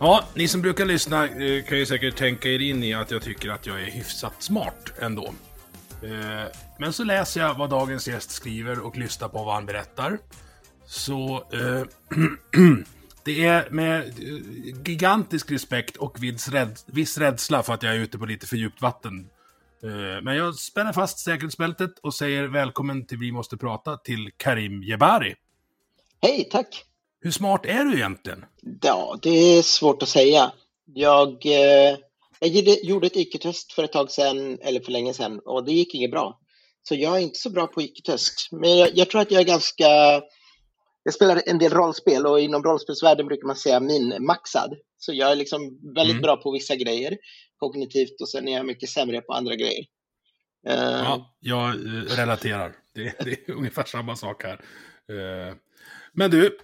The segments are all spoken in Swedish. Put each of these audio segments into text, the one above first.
Ja, ni som brukar lyssna eh, kan ju säkert tänka er in i att jag tycker att jag är hyfsat smart ändå. Eh, men så läser jag vad dagens gäst skriver och lyssnar på vad han berättar. Så eh, det är med eh, gigantisk respekt och viss, viss rädsla för att jag är ute på lite för djupt vatten. Eh, Men jag spänner fast säkerhetsbältet och säger välkommen till Vi måste prata till Karim Jebari. Hej, tack! Hur smart är du egentligen? Ja, det är svårt att säga. Jag, eh, jag gjorde- ett IQ-test för ett tag sedan, eller för länge sedan, och det gick inget bra. Så jag är inte så bra på IQ-test. Men jag, jag tror att jag är ganska... Jag spelar en del rollspel och inom rollspelsvärlden brukar man säga min-maxad. Så jag är liksom väldigt Mm. bra på vissa grejer kognitivt och sen är jag mycket sämre på andra grejer. Eh, Ja, jag eh, relaterar. Det, det är ungefär samma sak här. Eh, Men du,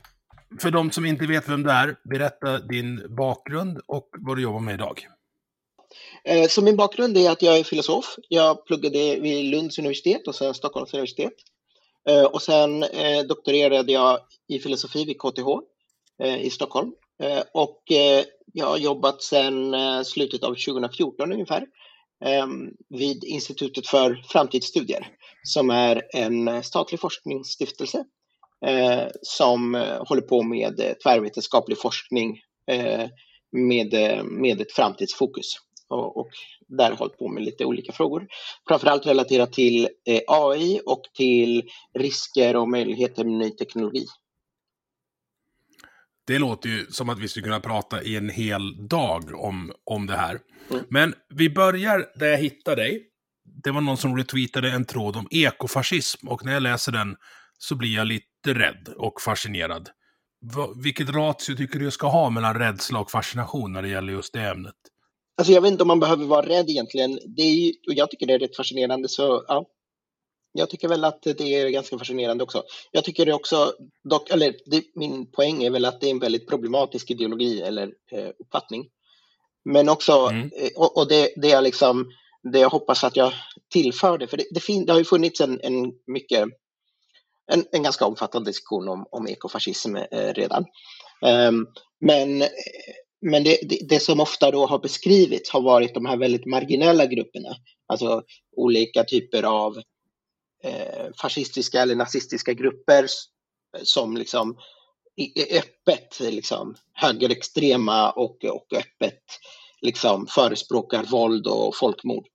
för de som inte vet vem du är, berätta din bakgrund och vad du jobbar med idag. Eh, så min bakgrund är att jag är filosof. Jag pluggade vid Lunds universitet och sen Stockholms universitet. Eh, och sen eh, doktorerade jag i filosofi vid KTH i Stockholm. Och jag har jobbat sedan slutet av 2014 ungefär ehm, vid Institutet för framtidsstudier som är en statlig forskningsstiftelse som eh, håller på med eh, tvärvetenskaplig forskning eh, med, eh, med ett framtidsfokus. Och, och där hållit på med lite olika frågor. Framförallt relaterat till eh, AI och till risker och möjligheter med ny teknologi. Det låter ju som att vi skulle kunna prata i en hel dag om, om det här. Mm. Men vi börjar där jag hittade dig. Det var någon som retweetade en tråd om ekofascism och när jag läser den så blir jag lite rädd och fascinerad. Vilket ratio tycker du jag ska ha mellan rädsla och fascination när det gäller just det ämnet? Alltså jag vet inte om man behöver vara rädd egentligen. Det är och jag tycker det är rätt fascinerande. Så, ja. Jag tycker väl att det är ganska fascinerande också. Jag tycker det också, dock, eller det, min poäng är väl att det är en väldigt problematisk ideologi eller eh, uppfattning. Men också, Mm. eh, och, och det, det, är liksom, det jag hoppas att jag tillförde, för det, det, fin, det har ju funnits en, en mycket en, en ganska omfattande diskussion om, om ekofascism eh, redan. Ehm, men men det, det, det som ofta då har beskrivits har varit de här väldigt marginella grupperna, alltså olika typer av eh, fascistiska eller nazistiska grupper som liksom är öppet liksom, högerextrema och, och öppet liksom, förespråkar våld och folkmord.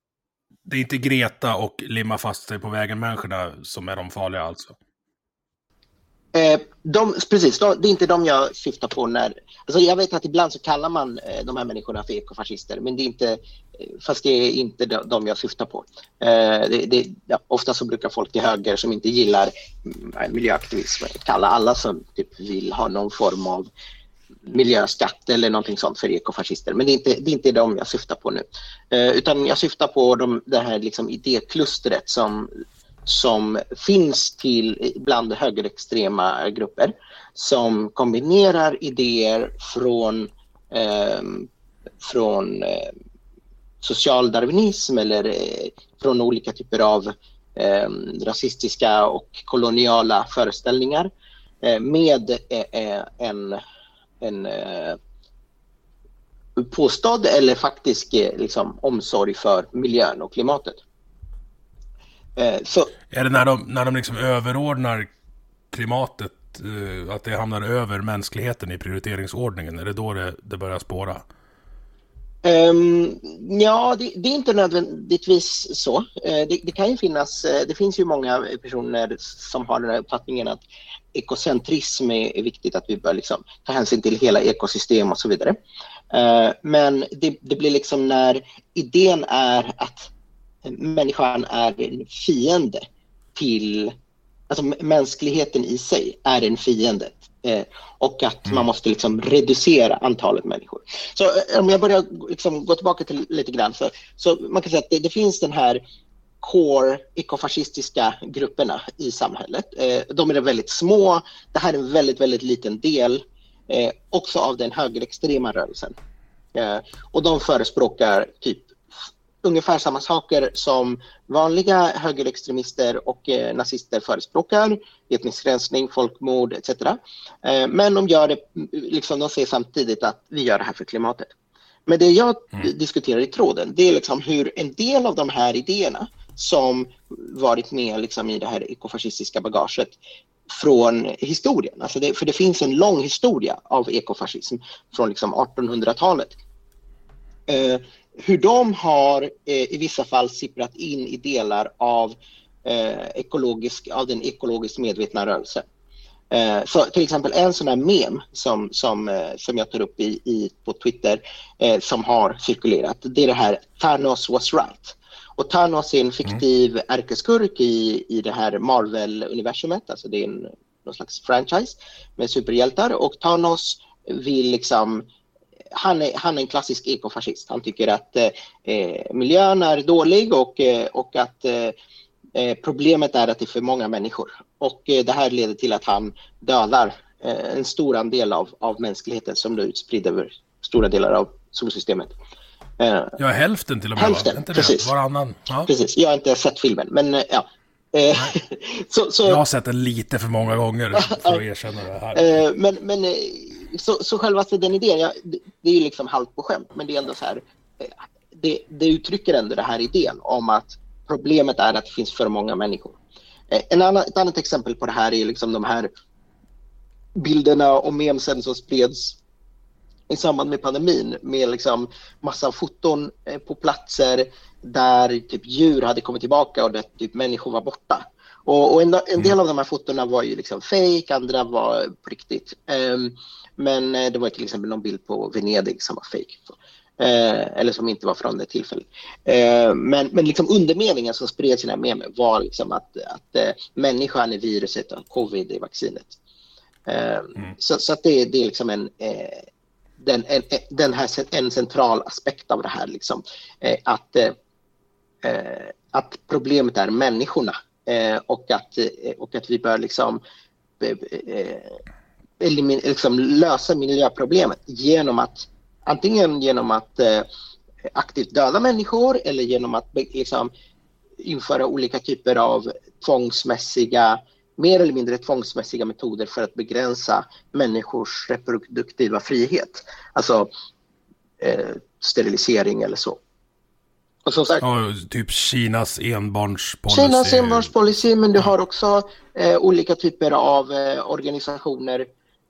Det är inte Greta och limma fast sig på vägen-människorna som är de farliga alltså? Eh, de, precis, de, det är inte de jag syftar på när... Alltså jag vet att ibland så kallar man eh, de här människorna för ekofascister, men det är inte... Eh, fast det är inte de, de jag syftar på. Eh, det, det, ja, ofta så brukar folk till höger som inte gillar mm, eh, miljöaktivism kalla alla som typ vill ha någon form av miljöskatt eller någonting sånt för ekofascister. Men det är inte, det är inte de jag syftar på nu. Eh, utan jag syftar på de, det här liksom idéklustret som, som finns till bland högerextrema grupper som kombinerar idéer från, eh, från eh, socialdarwinism eller eh, från olika typer av eh, rasistiska och koloniala föreställningar eh, med eh, eh, en, en eh, påstådd eller faktisk eh, liksom, omsorg för miljön och klimatet. Eh, så, är det när de, när de liksom överordnar klimatet, eh, att det hamnar över mänskligheten i prioriteringsordningen? Är det då det, det börjar spåra? Um, ja, det, det, är inte nödvändigtvis så. Uh, det, det, kan ju finnas, uh, det finns ju många personer som har den här uppfattningen att ekocentrism är, är viktigt, att vi bör liksom ta hänsyn till hela ekosystem och så vidare. Uh, men det, det, blir liksom när idén är att människan är en fiende till, alltså mänskligheten i sig är en fiende Eh, och att man mm. måste liksom reducera antalet människor. Så eh, om jag börjar liksom gå tillbaka till lite grann så, så man kan säga att det, det finns den här core ekofascistiska grupperna i samhället. Eh, de är väldigt små. Det här är en väldigt, väldigt liten del eh, också av den högerextrema rörelsen. Eh, och de förespråkar typ ungefär samma saker som vanliga högerextremister och eh, nazister förespråkar, etnisk rensning, folkmord etc. Eh, men de gör det, liksom, de säger samtidigt att vi gör det här för klimatet. Men det jag mm. diskuterar i tråden, det är liksom hur en del av de här idéerna som varit med liksom, i det här ekofascistiska bagaget från historien. Alltså det, för det finns en lång historia av ekofascism från liksom 1800-talet. Eh, hur de har eh, i vissa fall sipprat in i delar av, eh, ekologisk, av den ekologiskt medvetna rörelsen. Eh, så till exempel en sån här mem som, som, eh, som jag tar upp i, i på Twitter eh, som har cirkulerat, det är det här Thanos was right. Och Thanos är en fiktiv mm. ärkeskurk i, i det här Marvel-universumet, alltså det är en, någon slags franchise med superhjältar och Thanos vill liksom han, är, han är en klassisk ekofascist. Han tycker att eh, miljön är dålig och, eh, och att eh, eh, problemet är att det är för många människor. Och eh, det här leder till att han dödar eh, en stor andel av, av mänskligheten som är utspridd över stora delar av solsystemet. ja, hälften till och med. Hälften, inte precis. Det? Varannan. Ja. Precis. Jag har inte sett filmen, men ja. så, så... Jag har sett den lite för många gånger för att erkänna det här. men, men så, så själva den idén, ja, det, det, är ju liksom halvt på skämt, men det är ändå så här, eh, det, det uttrycker ändå den här idén om att problemet är att det finns för många människor. Eh, en annan, ett annat exempel på det här är liksom de här bilderna och memsen som spreds i samband med pandemin med liksom massa foton eh, på platser där typ djur hade kommit tillbaka och där typ människor var borta. Och, och en, en, del mm. av de här fotona var ju liksom fake, andra var på riktigt. Um, men eh, det var till exempel någon bild på Venedig som var fake. Eh, eller som inte var från det tillfället. Eh, men men liksom undermeningen som spreds i den här memen var liksom att, att eh, människan är viruset och covid är vaccinet. Eh, mm. Så, så det, det är liksom en, den, en, den här, en central aspekt av det här. Liksom, att, att problemet är människorna Eh, och, att, eh, och att vi bör liksom eh, liksom lösa miljöproblemet genom att antingen genom att eh, aktivt döda människor eller genom att liksom, införa olika typer av tvångsmässiga, mer eller mindre tvångsmässiga metoder för att begränsa människors reproduktiva frihet. Alltså eh, sterilisering eller så. Och som sagt, ja, typ Kinas enbarnspolicy. Kinas enbarnspolicy, men du har också eh, olika typer av eh, organisationer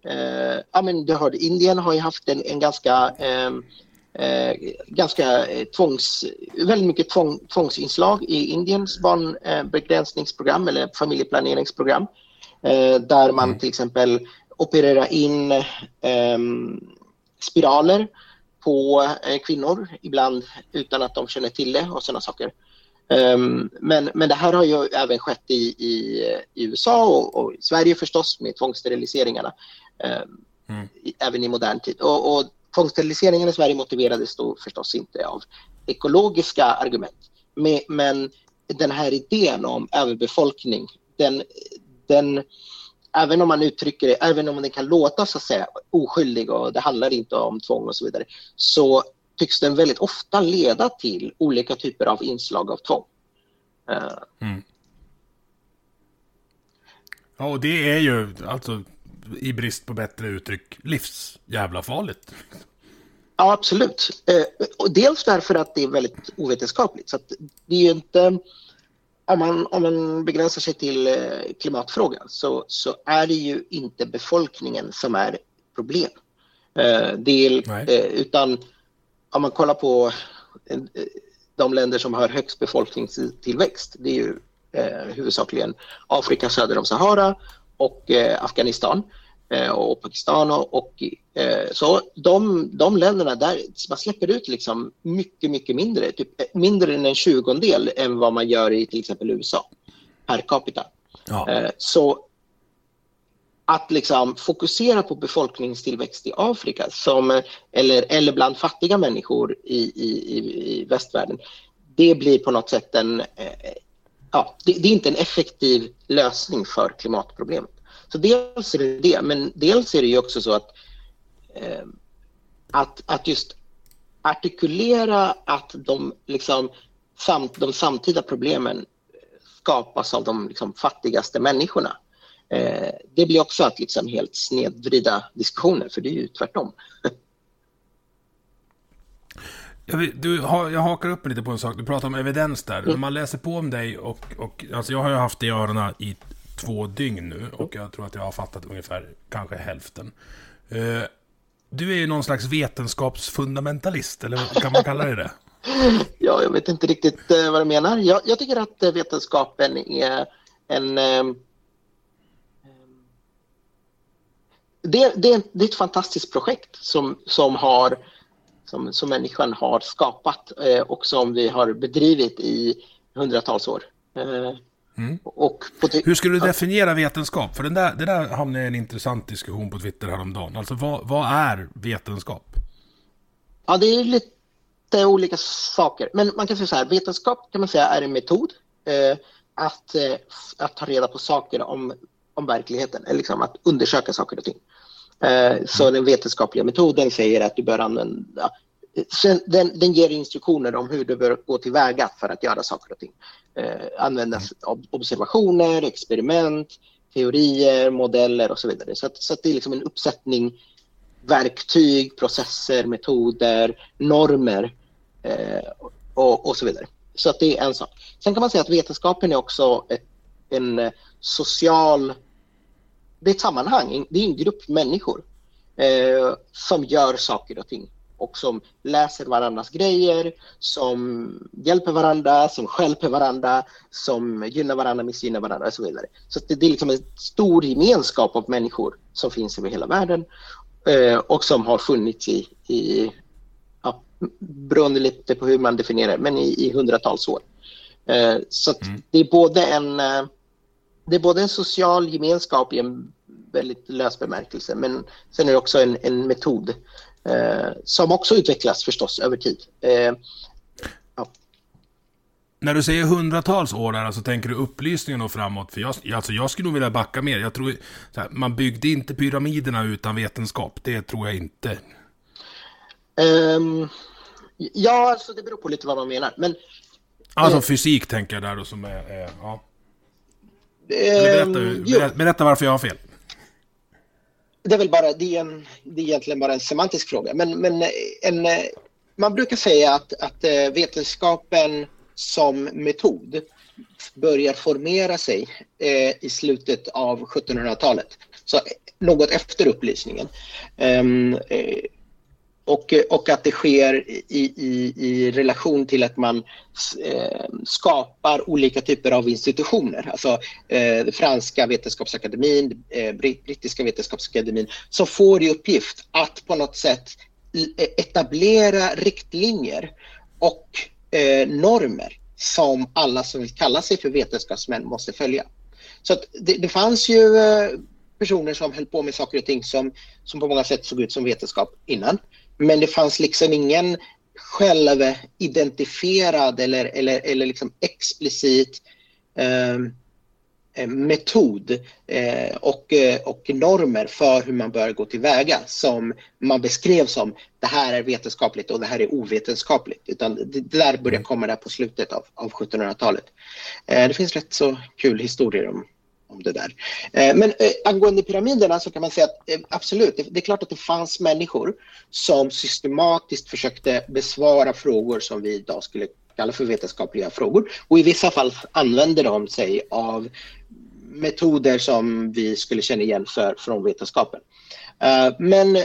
Eh, ja, men du hörde, Indien har ju haft en, en ganska, ehm, eh, ganska tvångs, väldigt mycket tvång, tvångsinslag i Indiens barnbegränsningsprogram eller familjeplaneringsprogram. Eh, där man mm. till exempel opererar in ehm, spiraler på eh, kvinnor, ibland utan att de känner till det och sådana saker. Um, men, men det här har ju även skett i, i, i USA och, och, i Sverige förstås med tvångssteriliseringarna. Um, mm. i, även i modern tid. Och, och tvångssteriliseringen i Sverige motiverades då förstås inte av ekologiska argument. Men, men den här idén om överbefolkning, den, den, även om man uttrycker det, även om den kan låta så att säga oskyldig och det handlar inte om tvång och så vidare, så tycks den väldigt ofta leda till olika typer av inslag av tvång. Uh. Mm. Ja, och det är ju alltså i brist på bättre uttryck livsjävla farligt. Ja, absolut. Eh, och dels därför att det är väldigt ovetenskapligt. Så det är ju inte, om, man, om man begränsar sig till eh, klimatfrågan så, så är det ju inte befolkningen som är problem. Eh, är, eh, utan om man kollar på eh, de länder som har högst befolkningstillväxt, det är ju eh, huvudsakligen Afrika söder om Sahara och eh, Afghanistan. Eh, och Pakistan och, och eh, så de, de länderna där man släpper ut liksom mycket, mycket mindre, typ eh, mindre än en tjugondel än vad man gör i till exempel USA per capita. Ja. Så att liksom fokusera på befolkningstillväxt i Afrika som, eller, eller bland fattiga människor i, i, i västvärlden, det blir på något sätt en... Ja, det, det är inte en effektiv lösning för klimatproblemet. Så dels är det det, men dels är det ju också så att, eh, att, att just artikulera att de, liksom, samt, de samtida problemen skapas av de liksom, fattigaste människorna. Eh, det blir också att liksom helt snedvrida diskussioner, för det är ju tvärtom. Jag, du, jag hakar upp lite på en sak. Du pratar om evidens där. Mm. När man läser på om dig och, och alltså jag har ju haft det i öronen i två dygn nu och jag tror att jag har fattat ungefär kanske hälften. Uh, du är ju någon slags vetenskapsfundamentalist, eller kan man kalla det det? ja, jag vet inte riktigt uh, vad du menar. Jag, jag tycker att uh, vetenskapen är en... Det, det, det, är ett fantastiskt projekt som, som, har, som, som människan har skapat och som vi har bedrivit i hundratals år. Mm. Hur skulle du definiera vetenskap? För den där, det där hamnade i en intressant diskussion på Twitter häromdagen. Alltså vad, vad är vetenskap? Ja, det är lite olika saker. Men man kan säga så här, vetenskap kan man säga är en metod eh, att, eh, att ta reda på saker om, om verkligheten, eller liksom att undersöka saker och ting. Eh, så mm. den vetenskapliga metoden säger att du bör använda den, den ger instruktioner om hur du bör gå tillväga för att göra saker och ting. Eh, användas observationer, experiment, teorier, modeller och så vidare. Så, att, så att det är liksom en uppsättning verktyg, processer, metoder, normer eh, och, och, så vidare. Så att det är en sak. Sen kan man säga att vetenskapen är också ett, en social... Det är ett sammanhang, det är en grupp människor eh, som gör saker och ting och som läser varandras grejer, som hjälper varandra, som skälper varandra, som gynnar varandra, missgynnar varandra och så vidare. Så det, det är liksom en stor gemenskap av människor som finns över hela världen eh, och som har funnits i, i ja, beroende lite på hur man definierar men i, i hundratals år. Eh, så mm. det är både en eh, det är både en social gemenskap i en väldigt lös bemärkelse men sen är det också en, en metod eh, som också utvecklas förstås över tid. Eh, ja. När du säger hundratals år där, alltså tänker du upplysningen och framåt? För jag, alltså jag skulle nog vilja backa mer. Jag tror, här, man byggde inte pyramiderna utan vetenskap. Det tror jag inte. Um, ja, alltså det beror på lite vad man menar. Men, alltså eh, fysik tänker jag där då som är... är ja. Berätta, berätta, berätta varför jag har fel det är väl bara, det är, en, det är egentligen bara en semantisk fråga. Men, men eh, en, eh, man brukar säga att, att eh, vetenskapen som metod börjar formera sig eh, i slutet av 1700-talet. Så något efter upplysningen. Ehm, eh, och, eh, och att det sker i, i, i relation till att man eh, skapar olika typer av institutioner. Alltså eh, franska vetenskapsakademin, eh, brittiska vetenskapsakademin som får i uppgift att på något sätt e, etablera riktlinjer och eh, normer som alla som vill kalla sig för vetenskapsmän måste följa. Så det, det, fanns ju eh, personer som höll på med saker och ting som, som på många sätt såg ut som vetenskap innan. Men det fanns liksom ingen självidentifierad eller, eller, eller liksom explicit ehm, eh, metod eh, och, eh, och normer för hur man bör gå tillväga som man beskrev som det här är vetenskapligt och det här är ovetenskapligt. Utan det, det där började mm. komma där på slutet av, av 1700-talet. Eh, det finns rätt så kul historier om, om det där. Eh, men eh, angående pyramiderna så kan man säga att eh, absolut, det, är klart att det fanns människor som systematiskt försökte besvara frågor som vi idag skulle kalla för vetenskapliga frågor och i vissa fall använde de sig av metoder som vi skulle känna igen för, från vetenskapen. Eh, men, eh,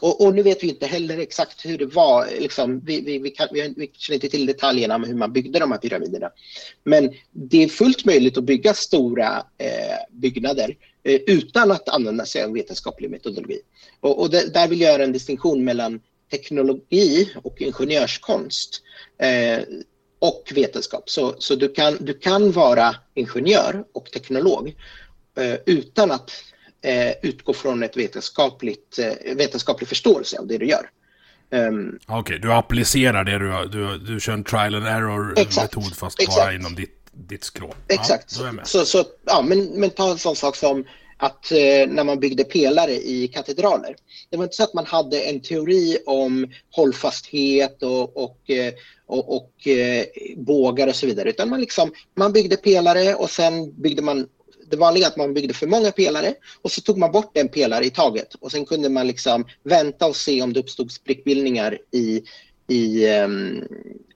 och, och, nu vet vi inte heller exakt hur det var. Liksom, vi, vi, vi, kan, vi, vi känner inte till detaljerna om hur man byggde de här pyramiderna. Men det är fullt möjligt att bygga stora eh, byggnader eh, utan att använda sig av vetenskaplig metodologi. Och, och det, där vill jag göra en distinktion mellan teknologi och ingenjörskonst och vetenskap. Så, så du, kan, du kan vara ingenjör och teknolog utan att eh, utgå från ett vetenskapligt, eh, vetenskaplig förståelse av det du gör. Um, Okej, okay, du applicerar det du, du, du kör en trial and error-metod fast exakt. bara inom ditt, ditt skrå. Exakt. Ja, så, så, ja, men, men ta en sån sak som att eh, när man byggde pelare i katedraler. Det var inte så att man hade en teori om hållfasthet och, och, eh, och, och eh, bågar och så vidare, utan man, liksom, man byggde pelare och sen byggde man det vanliga att man byggde för många pelare och så tog man bort en pelare i taget och sen kunde man liksom vänta och se om det uppstod sprickbildningar i, i um,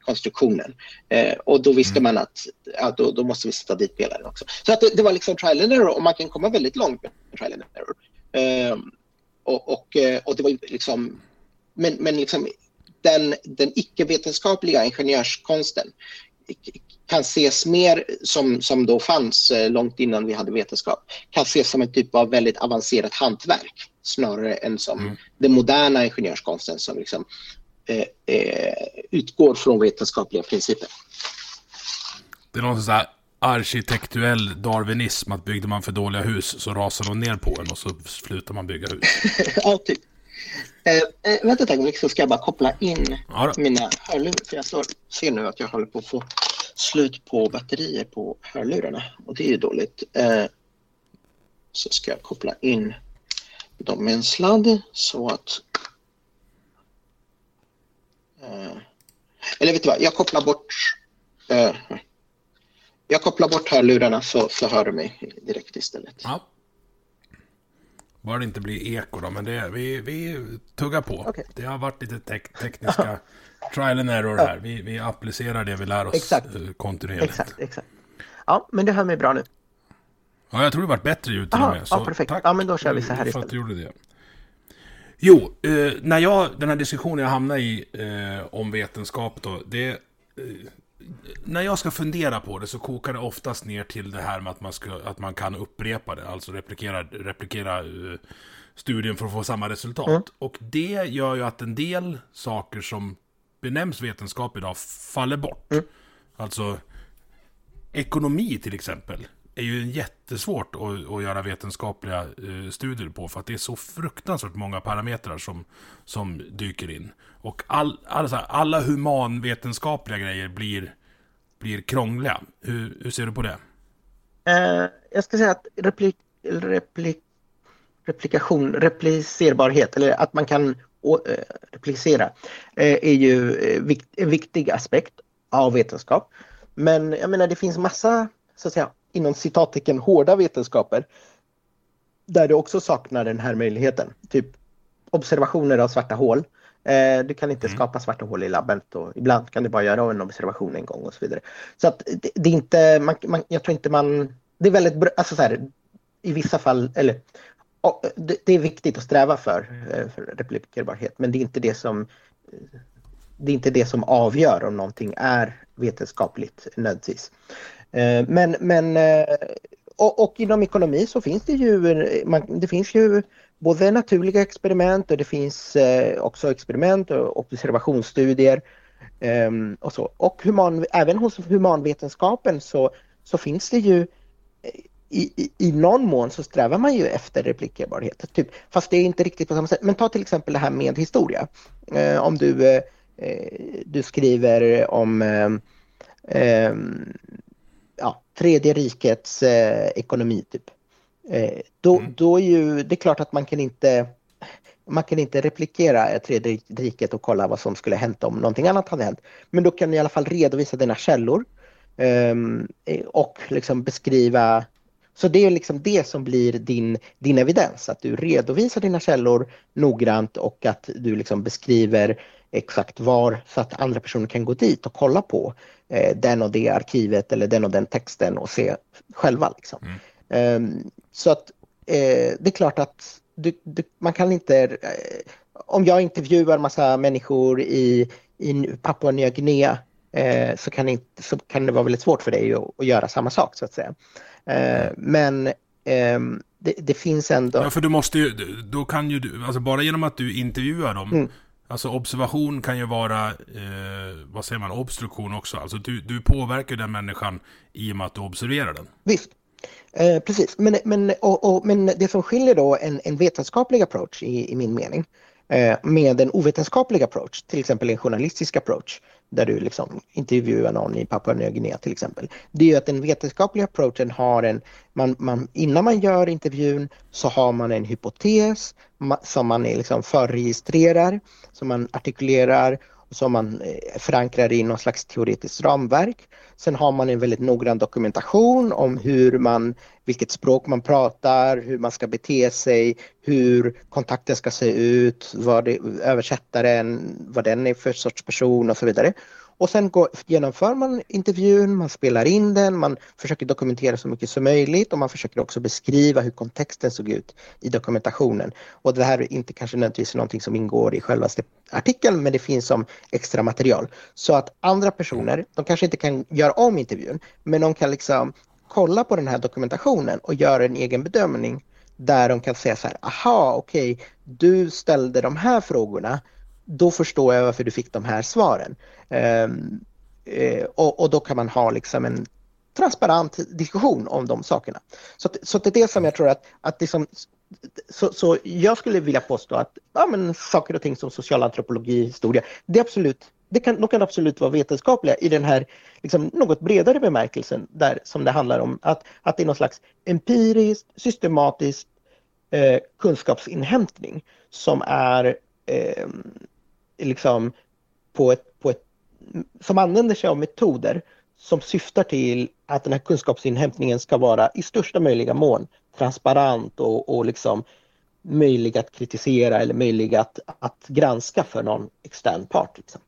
konstruktionen. Eh, och då visste mm. man att ja, då, då, måste vi sätta dit pelaren också. Så att det, det, var liksom trial and error och man kan komma väldigt långt med trial and error. Eh, och, och, eh, och, det var liksom, men, men liksom den, den icke-vetenskapliga ingenjörskonsten kan ses mer som, som då fanns eh, långt innan vi hade vetenskap, kan ses som en typ av väldigt avancerat hantverk snarare än som mm. den moderna ingenjörskonsten som liksom, eh, eh, utgår från vetenskapliga principer. Det är någon sån här arkitektuell darwinism, att byggde man för dåliga hus så rasar de ner på en och så slutar man bygga hus. ja, typ. Eh, eh, vänta ett ögonblick så ska jag bara koppla in ja mina hörlurar. För jag står, ser nu att jag håller på att få slut på batterier på hörlurarna och det är ju dåligt. Eh, så ska jag koppla in dem med en sladd så att... Eh, eller vet du vad, jag kopplar bort... Eh, jag kopplar bort hörlurarna så, så hör du mig direkt istället. Ja. Bara det inte blir eko då, men det, vi, vi tuggar på. Okay. Det har varit lite tek tekniska trial and error här. Vi, vi applicerar det vi lär oss exakt. Eh, kontinuerligt. Exakt, exakt. Ja, men det hör mig bra nu. Ja, jag tror det varit bättre ljud till och med. Så ja, perfekt. Tack ja, men då kör vi så här istället. gjorde det. Jo, eh, när jag, den här diskussionen jag hamnade i eh, om vetenskap då, det... Eh, när jag ska fundera på det så kokar det oftast ner till det här med att man, ska, att man kan upprepa det, alltså replikera, replikera uh, studien för att få samma resultat. Mm. Och det gör ju att en del saker som benämns vetenskap idag faller bort. Mm. Alltså, ekonomi till exempel är ju jättesvårt att, att göra vetenskapliga uh, studier på för att det är så fruktansvärt många parametrar som, som dyker in. Och all, all, alla humanvetenskapliga grejer blir, blir krångliga. Hur, hur ser du på det? Eh, jag ska säga att replik, replik, replikation, replicerbarhet, eller att man kan uh, replicera, eh, är ju eh, vikt, en viktig aspekt av vetenskap. Men jag menar, det finns massa, så att säga, inom citattecken hårda vetenskaper där du också saknar den här möjligheten. Typ observationer av svarta hål. Eh, du kan inte mm. skapa svarta hål i labbet och ibland kan du bara göra en observation en gång och så vidare. Så att det, det är inte, man, man, jag tror inte man, det är väldigt bra, alltså så här, i vissa fall, eller det, det är viktigt att sträva för, eh, för replikerbarhet men det är inte det som det är inte det som avgör om någonting är vetenskapligt nödvändigtvis. Eh, men, men och, och, inom ekonomi så finns det ju, man, det finns ju både naturliga experiment och det finns eh, också experiment och observationsstudier. Eh, och så. Och human, även hos humanvetenskapen så, så finns det ju eh, i, i, i någon mån så strävar man ju efter replikerbarhet. Typ, fast det är inte riktigt på samma sätt. Men ta till exempel det här med historia. Eh, om du, eh, eh du skriver om eh, ehm, ja, tredje rikets eh, ekonomi typ. Eh, då, mm. då är ju det är klart att man kan inte man kan inte replikera tredje riket och kolla vad som skulle hänt om någonting annat hade hänt. Men då kan du i alla fall redovisa dina källor um, och liksom beskriva Så det är liksom det som blir din, din evidens, att du redovisar dina källor noggrant och att du liksom beskriver exakt var så att andra personer kan gå dit och kolla på eh, den och det arkivet eller den och den texten och se själva. Liksom. Mm. Um, så att eh, det är klart att du, du, man kan inte... Eh, om jag intervjuar massa människor i, i Papua Nya Guinea eh, så, kan inte, så kan det vara väldigt svårt för dig att, att göra samma sak så att säga. Eh, men ehm, det, det, finns ändå... Ja, för du måste ju, då kan ju du, alltså bara genom att du intervjuar dem, mm. alltså observation kan ju vara, vad säger man, obstruktion också. Alltså du, du påverkar den människan i och med att du observerar den. Visst. Eh, precis, men, men, och, och, men det som skiljer då en, en vetenskaplig approach i, i min mening eh, med en ovetenskaplig approach, till exempel en journalistisk approach, där du liksom intervjuar någon i Papua Nya Guinea till exempel. Det är ju att den vetenskapliga approachen har en, man, man, innan man gör intervjun så har man en hypotes som man liksom förregistrerar, som man artikulerar som man eh, förankrar i någon slags teoretiskt ramverk. Sen har man en väldigt noggrann dokumentation om hur man, vilket språk man pratar, hur man ska bete sig, hur kontakten ska se ut, vad det, översättaren, vad den är för sorts person och så vidare. Och sen går, genomför man intervjun, man spelar in den, man försöker dokumentera så mycket som möjligt och man försöker också beskriva hur kontexten såg ut i dokumentationen. Och det här är inte kanske nödvändigtvis någonting som ingår i själva artikeln men det finns som extra material. Så att andra personer, de kanske inte kan göra om intervjun men de kan liksom kolla på den här dokumentationen och göra en egen bedömning där de kan säga så här, aha okej, okay, du ställde de här frågorna då förstår jag varför du fick de här svaren. Um, och, och, då kan man ha liksom en transparent diskussion om de sakerna. Så, så det är det som jag tror att, att liksom, så, så jag skulle vilja påstå att ja, men saker och ting som socialantropologi, historia, det, är absolut, det kan, de kan absolut vara vetenskapliga i den här liksom, något bredare bemärkelsen där, som det handlar om att, att det är någon slags empiriskt, systematiskt eh, kunskapsinhämtning som är eh, liksom på ett, på ett, som använder sig av metoder som syftar till att den här kunskapsinhämtningen ska vara i största möjliga mån transparent och, och liksom möjlig att kritisera eller möjlig att, att granska för någon extern part. Liksom.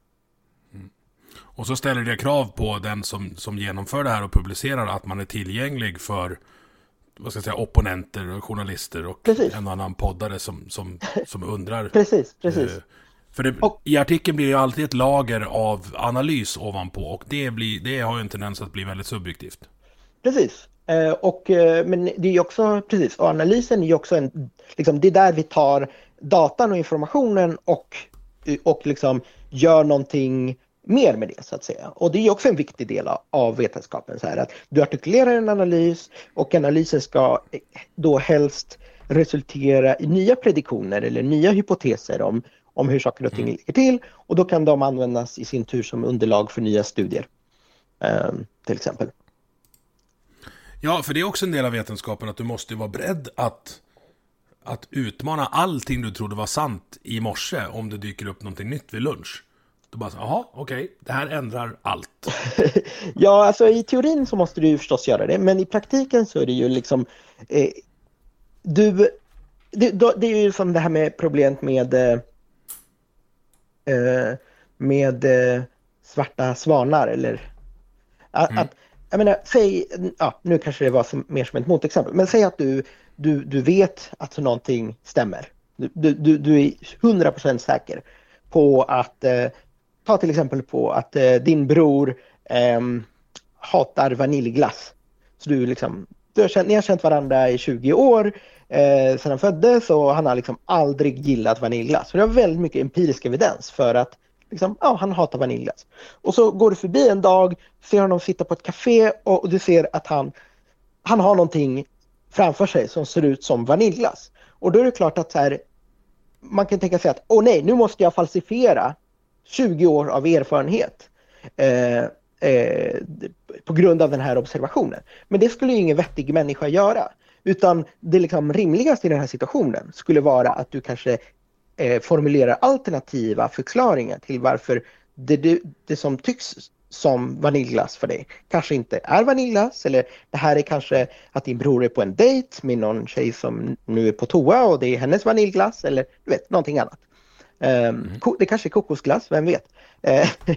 Mm. Och så ställer det krav på den som, som genomför det här och publicerar att man är tillgänglig för vad ska jag säga, opponenter och journalister och precis. en annan poddare som, som, som undrar. precis, precis. Eh, för det, och, i artikeln blir det ju alltid ett lager av analys ovanpå och det, blir, det har ju en tendens att bli väldigt subjektivt. Precis. Eh, och, eh, men det är också, precis, och analysen är ju också en, liksom, det är där vi tar datan och informationen och, och liksom gör någonting mer med det så att säga. Och det är också en viktig del av vetenskapen. Så här, att du artikulerar en analys och analysen ska då helst resultera i nya prediktioner eller nya hypoteser om, om hur saker och ting mm. ligger till och då kan de användas i sin tur som underlag för nya studier. Um, till exempel. Ja, för det är också en del av vetenskapen att du måste vara beredd att, att utmana allting du trodde var sant i morse om det dyker upp någonting nytt vid lunch. Då bara, jaha, okej, okay, det här ändrar allt. ja, alltså i teorin så måste du ju förstås göra det, men i praktiken så är det ju liksom eh, du, det, det, är ju som det här med problemet med eh, Eh, med eh, svarta svanar eller att, mm. att jag menar, säg, ja, nu kanske det var som, mer som ett motexempel, men säg att du, du, du vet att någonting stämmer. Du, du, du är 100% säker på att, eh, ta till exempel på att eh, din bror eh, hatar vaniljglass. Så du liksom, du har känt, ni har känt varandra i 20 år eh, sedan han föddes och han har liksom aldrig gillat vaniljglass. Så det har väldigt mycket empirisk evidens för att liksom, ja, han hatar vaniljglass. Och så går du förbi en dag, ser honom sitta på ett café och, och du ser att han, han har någonting framför sig som ser ut som vaniljglass. Och då är det klart att så här, man kan tänka sig att åh nej, nu måste jag falsifiera 20 år av erfarenhet. Eh, eh, på grund av den här observationen. Men det skulle ju ingen vettig människa göra. Utan det liksom rimligaste i den här situationen skulle vara att du kanske eh, formulerar alternativa förklaringar till varför det, det, det, som tycks som vaniljglass för dig kanske inte är vaniljglass eller det här är kanske att din bror är på en dejt med någon tjej som nu är på toa och det är hennes vaniljglass eller du vet någonting annat. Um, mm. Det kanske är kokosglass, vem vet? Uh,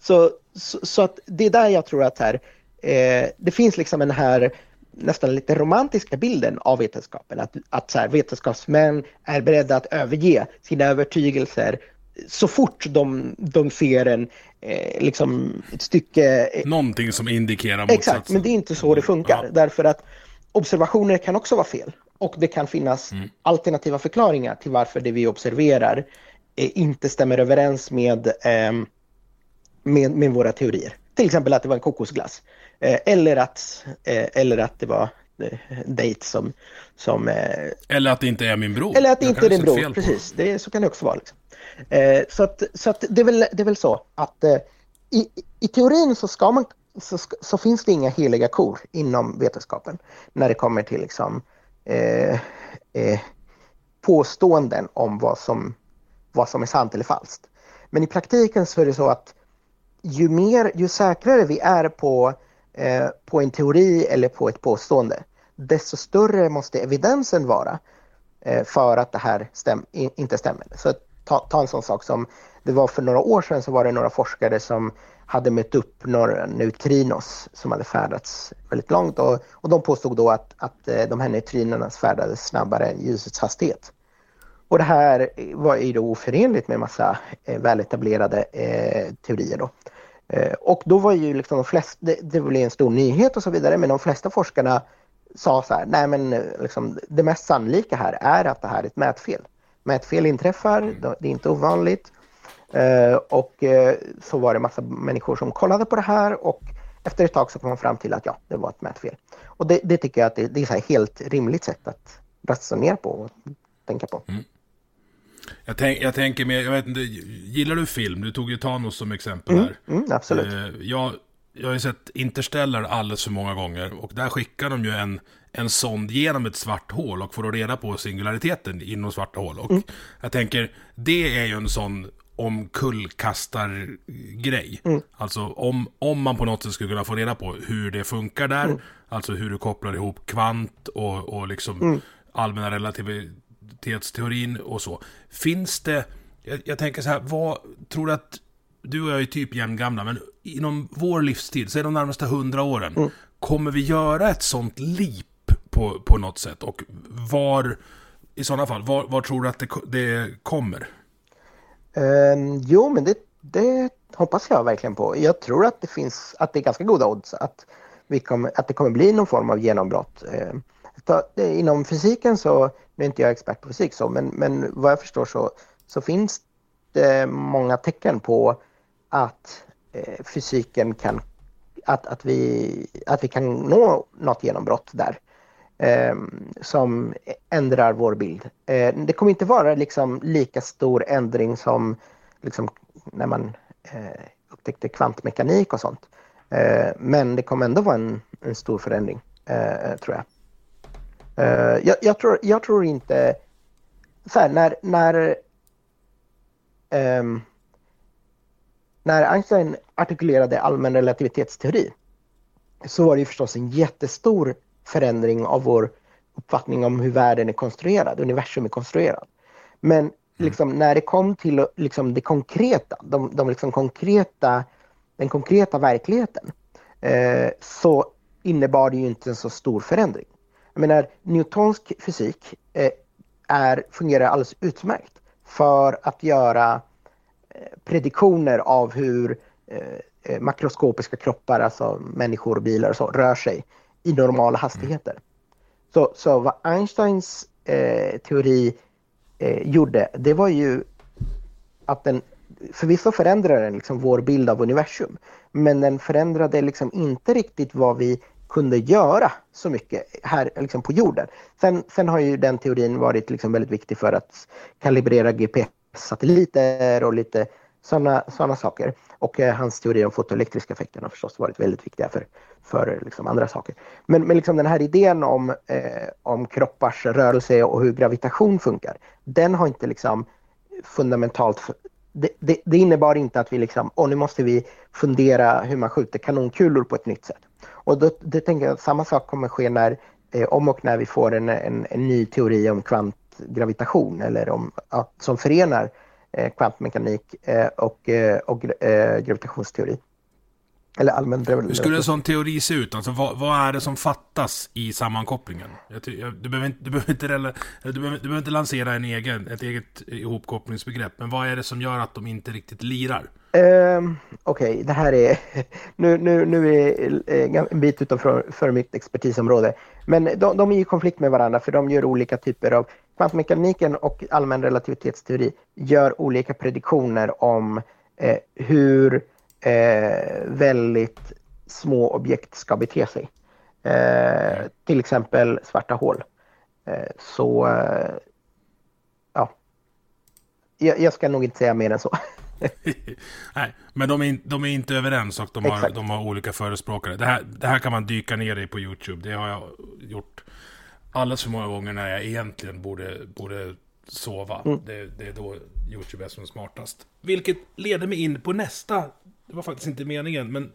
så, så, så, att det är där jag tror att här, uh, det finns liksom den här nästan lite romantiska bilden av vetenskapen. Att, att så här, vetenskapsmän är beredda att överge sina övertygelser så fort de, de ser en, eh, liksom ett stycke... Eh, Någonting som indikerar motsatsen. Exakt, men det är inte så det funkar. Ja. Därför att observationer kan också vara fel. Och det kan finnas mm. alternativa förklaringar till varför det vi observerar eh, inte stämmer överens med, eh, med, med, våra teorier. Till exempel att det var en kokosglass. Eh, eller, att, eh, eller att det var dejt som... som eller att det inte är min bror. Eller att det inte är din bror, precis. Det, så kan det också vara. Liksom. Eh, så att, så att det, är väl, det är väl så att eh, i, i teorin så, ska man, så, så, finns det inga heliga kor inom vetenskapen när det kommer till liksom, eh, eh, påståenden om vad som, vad som är sant eller falskt. Men i praktiken så är det så att ju mer, ju säkrare vi är på, eh, på en teori eller på ett påstående, desto större måste evidensen vara eh, för att det här stäm, inte stämmer. Så ta, ta en sån sak som, det var för några år sedan så var det några forskare som hade mött upp några neutrinos som hade färdats väldigt långt och, och de påstod då att, att eh, de här neutrinorna färdades snabbare än ljusets hastighet. Och det här var ju då oförenligt med massa eh, väletablerade eh, teorier då. Eh, och då var ju liksom de flesta, det, det blev en stor nyhet och så vidare, men de flesta forskarna sa så här, nej men liksom, det mest sannolika här är att det här är ett mätfel mätfel inträffar, mm. det är inte ovanligt. Och så var det massa människor som kollade på det här och efter ett tag så kom man fram till att ja, det var ett mätfel. Och det, det tycker jag att det, det är ett helt rimligt sätt att resonera på och tänka på. Mm. Jag, tänk, jag tänker mer, jag vet inte, gillar du film? Du tog ju Thanos som exempel mm, här. Mm, absolut. Uh, jag, jag har ju sett Interstellar alldeles för många gånger och där skickar de ju en, en sond genom ett svart hål och får då reda på singulariteten inom svarta hål. Och mm. jag tänker, det är ju en sån omkullkastargrej. Mm. Alltså om, om man på något sätt skulle kunna få reda på hur det funkar där, mm. alltså hur du kopplar ihop kvant och, och liksom mm. allmänna relativitetsteorin och så. Finns det, jag, jag tänker så här, vad tror du att du och jag är typ jämngamla, men inom vår livstid, säg de närmaste hundra åren, mm. kommer vi göra ett sånt leap på, på något sätt? Och var, i sådana fall, var, var tror du att det, det kommer? Um, jo, men det, det hoppas jag verkligen på. Jag tror att det finns, att det är ganska goda odds att, vi kommer, att det kommer bli någon form av genombrott ta, inom fysiken så, nu är inte jag expert på fysik så, men, men vad jag förstår så, så finns det många tecken på att eh, fysiken kan, att, att, vi, att vi kan nå något genombrott där eh, som ändrar vår bild. Eh, det kommer inte vara liksom lika stor ändring som liksom, när man eh, upptäckte kvantmekanik och sånt. Eh, men det kommer ändå vara en, en stor förändring, eh, tror jag. Jag, jag, tror, jag tror inte... Så här, när, när um, när Einstein artikulerade allmän relativitetsteori så var det förstås en jättestor förändring av vår uppfattning om hur världen är konstruerad, universum är konstruerad. Men mm. liksom, när det kom till liksom, det konkreta, de, de liksom konkreta, den konkreta verkligheten, eh, så innebar det ju inte en så stor förändring. Jag menar, Newtonsk fysik eh, är, fungerar alldeles utmärkt för att göra prediktioner av hur eh, eh, makroskopiska kroppar, alltså människor, bilar och så, rör sig i normala hastigheter. Så, så vad Einsteins eh, teori eh, gjorde, det var ju att den förvisso förändrade den liksom vår bild av universum, men den förändrade liksom inte riktigt vad vi kunde göra så mycket här liksom på jorden. Sen, sen har ju den teorin varit liksom väldigt viktig för att kalibrera GPS satelliter och lite sådana såna saker. Och eh, hans teori om fotoelektriska effekter har förstås varit väldigt viktiga för, för liksom andra saker. Men, men liksom den här idén om, eh, om kroppars rörelse och hur gravitation funkar, den har inte liksom fundamentalt det, det, det, innebar inte att vi liksom, åh nu måste vi fundera hur man skjuter kanonkulor på ett nytt sätt. Och då, det tänker jag att samma sak kommer ske när, eh, om och när vi får en, en, en ny teori om kvantgravitation eller om, ja, som förenar eh, kvantmekanik eh, och, eh, och eh, gravitationsteori. Eller allmän Hur skulle en sån teori se ut? Alltså, vad, vad är det som fattas i sammankopplingen? Jag, jag, du, behöver inte, du, behöver inte, eller, du, behöver, du behöver inte lansera en egen, ett eget ihopkopplingsbegrepp, men vad är det som gör att de inte riktigt lirar? Um, Okej, okay, det här är... Nu, nu, nu är eh, en bit utanför för mitt expertisområde. Men de, de är i konflikt med varandra för de gör olika typer av... Kvantmekaniken och allmän relativitetsteori gör olika prediktioner om eh, hur eh, väldigt små objekt ska bete sig. Eh, till exempel svarta hål. Eh, så eh, ja, jag, jag, ska nog inte säga mer än så. Nej, men de är, de är inte överens och de har, de har olika förespråkare. Det här, det här kan man dyka ner i på YouTube. Det har jag gjort alldeles för många gånger när jag egentligen borde, borde sova. Mm. Det, det, är då YouTube är som smartast. Vilket leder mig in på nästa det var faktiskt inte meningen, men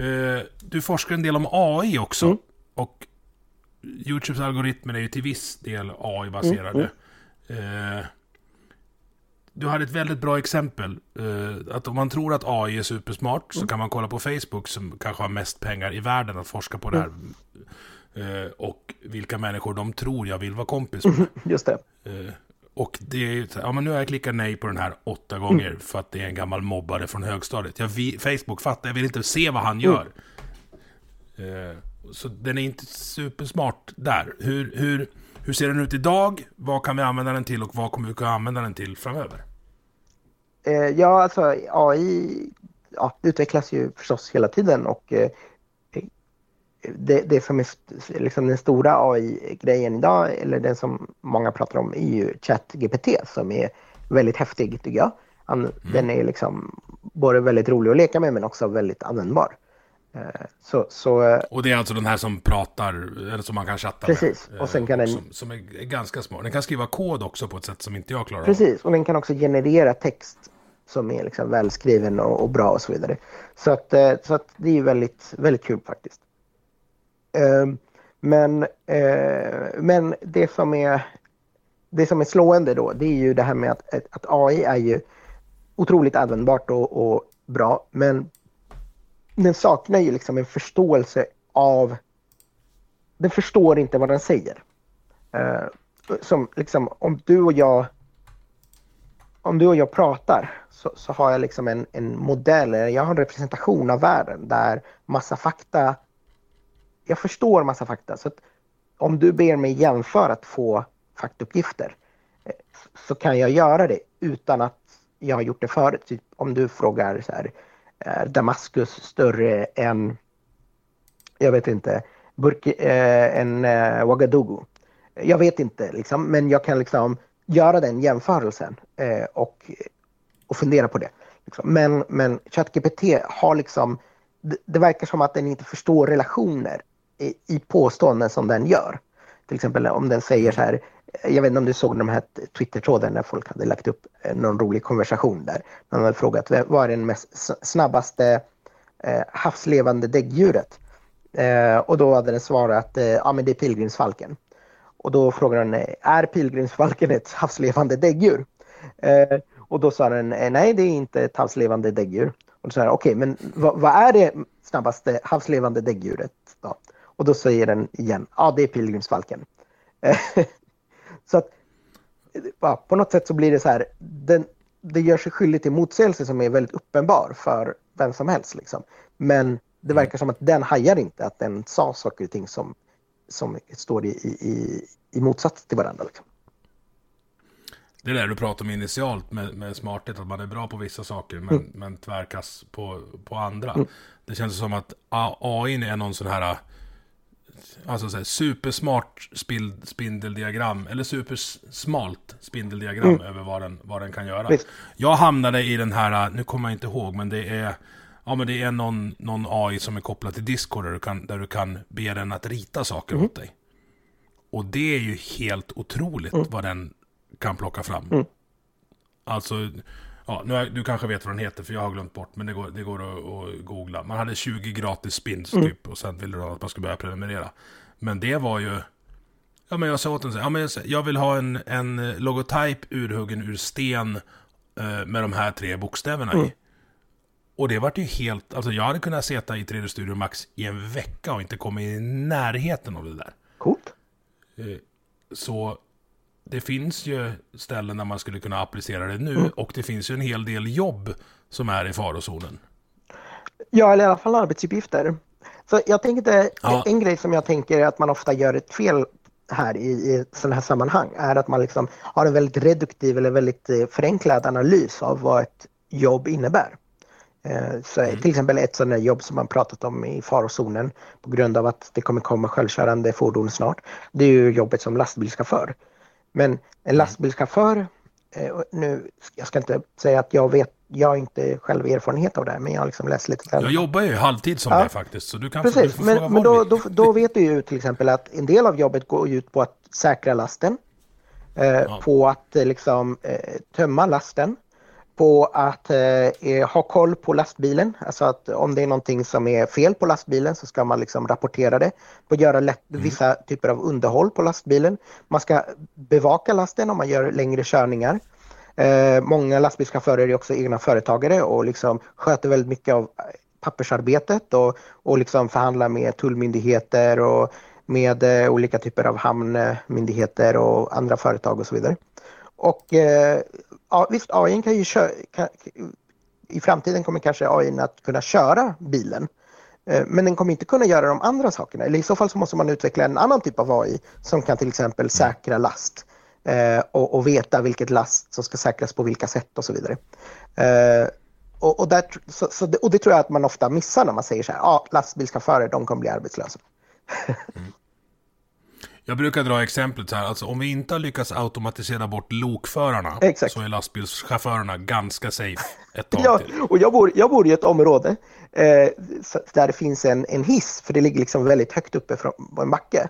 eh, du forskar en del om AI också. Mm. Och YouTubes algoritmer är ju till viss del AI-baserade. Mm. Eh, du hade ett väldigt bra exempel. Eh, att om man tror att AI är supersmart så mm. kan man kolla på Facebook som kanske har mest pengar i världen att forska på det här. Mm. Eh, och vilka människor de tror jag vill vara kompis med. Just det. Eh, och det är ja men nu har jag klickat nej på den här åtta gånger mm. för att det är en gammal mobbare från högstadiet. Jag, Facebook fattar, jag vill inte se vad han gör. Så den är inte supersmart där. Hur, hur, hur ser den ut idag? Vad kan vi använda den till och vad kommer vi kunna använda den till framöver? Uh, ja, alltså AI ja, utvecklas ju förstås hela tiden och uh, det, det som är liksom den stora AI-grejen idag, eller den som många pratar om, är ju ChatGPT som är väldigt häftig tycker jag. mm. Den är liksom både väldigt rolig att leka med men också väldigt användbar. Eh, så, så, eh, och det är alltså den här som pratar, eller som man kan chatta precis. med? Och sen kan den, som, som är ganska smart. Den kan skriva kod också på ett sätt som inte jag klarar precis. av. Och den kan också generera text som är liksom välskriven och, och bra och så vidare. Så, att, eh, så att det är väldigt, väldigt kul faktiskt. Ehm, men, eh, men det som är det som är slående då, det är ju det här med att, att AI är ju otroligt användbart och, och bra, men den saknar ju liksom en förståelse av... Den förstår inte vad den säger. Uh, som liksom, om du och jag om du och jag pratar så, så har jag liksom en, en modell, jag har en representation av världen där massa fakta jag förstår massa fakta. Så om du ber mig jämföra två faktauppgifter faktuppgifter så kan jag göra det utan att jag har gjort det förut. Typ om du frågar så här, är Damaskus större än, jag vet inte, Burki, eh, en eh, Ouagadougou? Jag vet inte, liksom, men jag kan liksom göra den jämförelsen eh, och, och fundera på det. Liksom. Men, men ChatGPT har liksom, det, det verkar som att den inte förstår relationer i, i påståenden som den gör. Till exempel om den säger så här, jag vet inte om du såg de här Twitter-trådarna när folk hade lagt upp eh, någon rolig konversation där. Man hade frågat vad är den mest snabbaste eh, havslevande däggdjuret? Eh, och då hade den svarat eh, ja men det är pilgrimsfalken. Och då frågade den är pilgrimsfalken ett havslevande däggdjur? Eh, och då sa den eh, nej det är inte ett havslevande däggdjur. Och då sa okej okay, men vad, vad, är det snabbaste havslevande däggdjuret då? Och då säger den igen, ja det är pilgrimsfalken. så att ja, på något sätt så blir det så här, den, det gör sig skyldig till motsägelse som är väldigt uppenbar för vem som helst. Liksom. Men det mm. verkar som att den hajar inte att den sa saker och ting som, som står i, i, i motsats till varandra. Liksom. Det är det du pratade om initialt med, med smarthet, att man är bra på vissa saker men, mm. men tvärkas på, på andra. Mm. Det känns som att AI är någon sån här alltså så här, supersmart spindeldiagram, eller supersmalt spindeldiagram mm. över vad den, vad den kan göra. Visst. Jag hamnade i den här, nu kommer jag inte ihåg, men det är Ja men det är någon, någon AI som är kopplad till Discord där du kan, där du kan be den att rita saker mm. åt dig. Och det är ju helt otroligt mm. vad den kan plocka fram. Mm. Alltså, Ja, nu du kanske vet vad den heter för jag har glömt bort. Men det går, det går att, att googla. Man hade 20 gratis spins Mm. typ. Och sen ville de att man skulle börja prenumerera. Men det var ju... Ja men jag sa åt den så ja, men jag, sa- jag vill ha en, en logotyp urhuggen ur sten. Eh, med de här tre bokstäverna Mm. i. Och det vart ju helt... Alltså jag hade kunnat sitta i 3D Studio Max i en vecka och inte komma i närheten av det där. Coolt. Så det finns ju ställen där man skulle kunna applicera det nu Mm. och det finns ju en hel del jobb som är i farozonen. Ja, eller i alla fall arbetsuppgifter. Så jag tänkte, Ja. en grej som jag tänker att man ofta gör ett fel här i, i sådana här sammanhang är att man liksom har en väldigt reduktiv eller väldigt eh, förenklad analys av vad ett jobb innebär. Eh, Så Till exempel ett sådant här jobb som man pratat om i farozonen på grund av att det kommer komma självkörande fordon snart. Det är ju jobbet som lastbilschaufför. Men en lastbilschaufför, eh, nu, jag ska inte säga att jag vet, jag har inte själv erfarenhet av det här, men jag har liksom läst lite. Jag jobbar ju halvtid som Ja. det faktiskt, så du kan du Precis, fråga men, men då, du då, då vet du ju till exempel att en del av jobbet går ut på att säkra lasten, eh, på att eh, liksom, eh, tömma lasten, på att eh, eh, ha koll på lastbilen, alltså att om det är någonting som är fel på lastbilen så ska man liksom rapportera det, på göra lätt, vissa typer av underhåll på lastbilen. Man ska bevaka lasten om man gör längre körningar. Eh, många lastbilschaufförer är också egna företagare och liksom sköter väldigt mycket av pappersarbetet och, och liksom förhandlar med tullmyndigheter och med eh, olika typer av hamnmyndigheter och andra företag och så vidare. Och eh, ja, visst, AI kan ju köra, kan, i framtiden kommer kanske AI att kunna köra bilen. Eh, men den kommer inte kunna göra de andra sakerna. Eller i så fall så måste man utveckla en annan typ av AI som kan till exempel säkra last eh, och, och veta vilket last som ska säkras på vilka sätt och så vidare. Eh, och, och, där, så, så det, och det tror jag att man ofta missar när man säger så här, ja, lastbilschaufförer, de kommer bli arbetslösa. Mm. Jag brukar dra exemplet så här, alltså om vi inte har lyckats automatisera bort lokförarna Exakt. så är lastbilschaufförerna ganska safe ett tag Ja, till. och jag bor, jag bor i ett område eh, där det finns en, en hiss, för det ligger liksom väldigt högt uppe från, på en backe.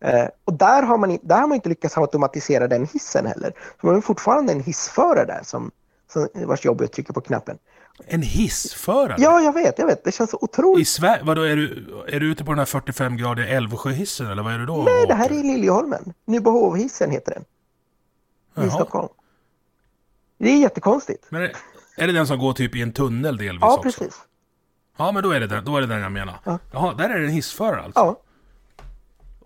Eh, och där har, man, där har man inte lyckats automatisera den hissen heller. Så man har fortfarande en hissförare där som, som vars jobb är att trycka på knappen. En hissförare? Ja, jag vet, jag vet. Det känns så I otroligt. Sverige, vadå, är du, är du ute på den här 45-gradiga Älvsjöhissen eller vad är du då? Nej, det här är i Liljeholmen. Nybohovhissen heter den, i Jaha. Stockholm. Det är jättekonstigt. Men är, är det den som går typ i en tunnel delvis Ja, också? precis. Ja, men då är det den, då är det den jag menar. Ja. Jaha, där är det en hissförare alltså? Ja,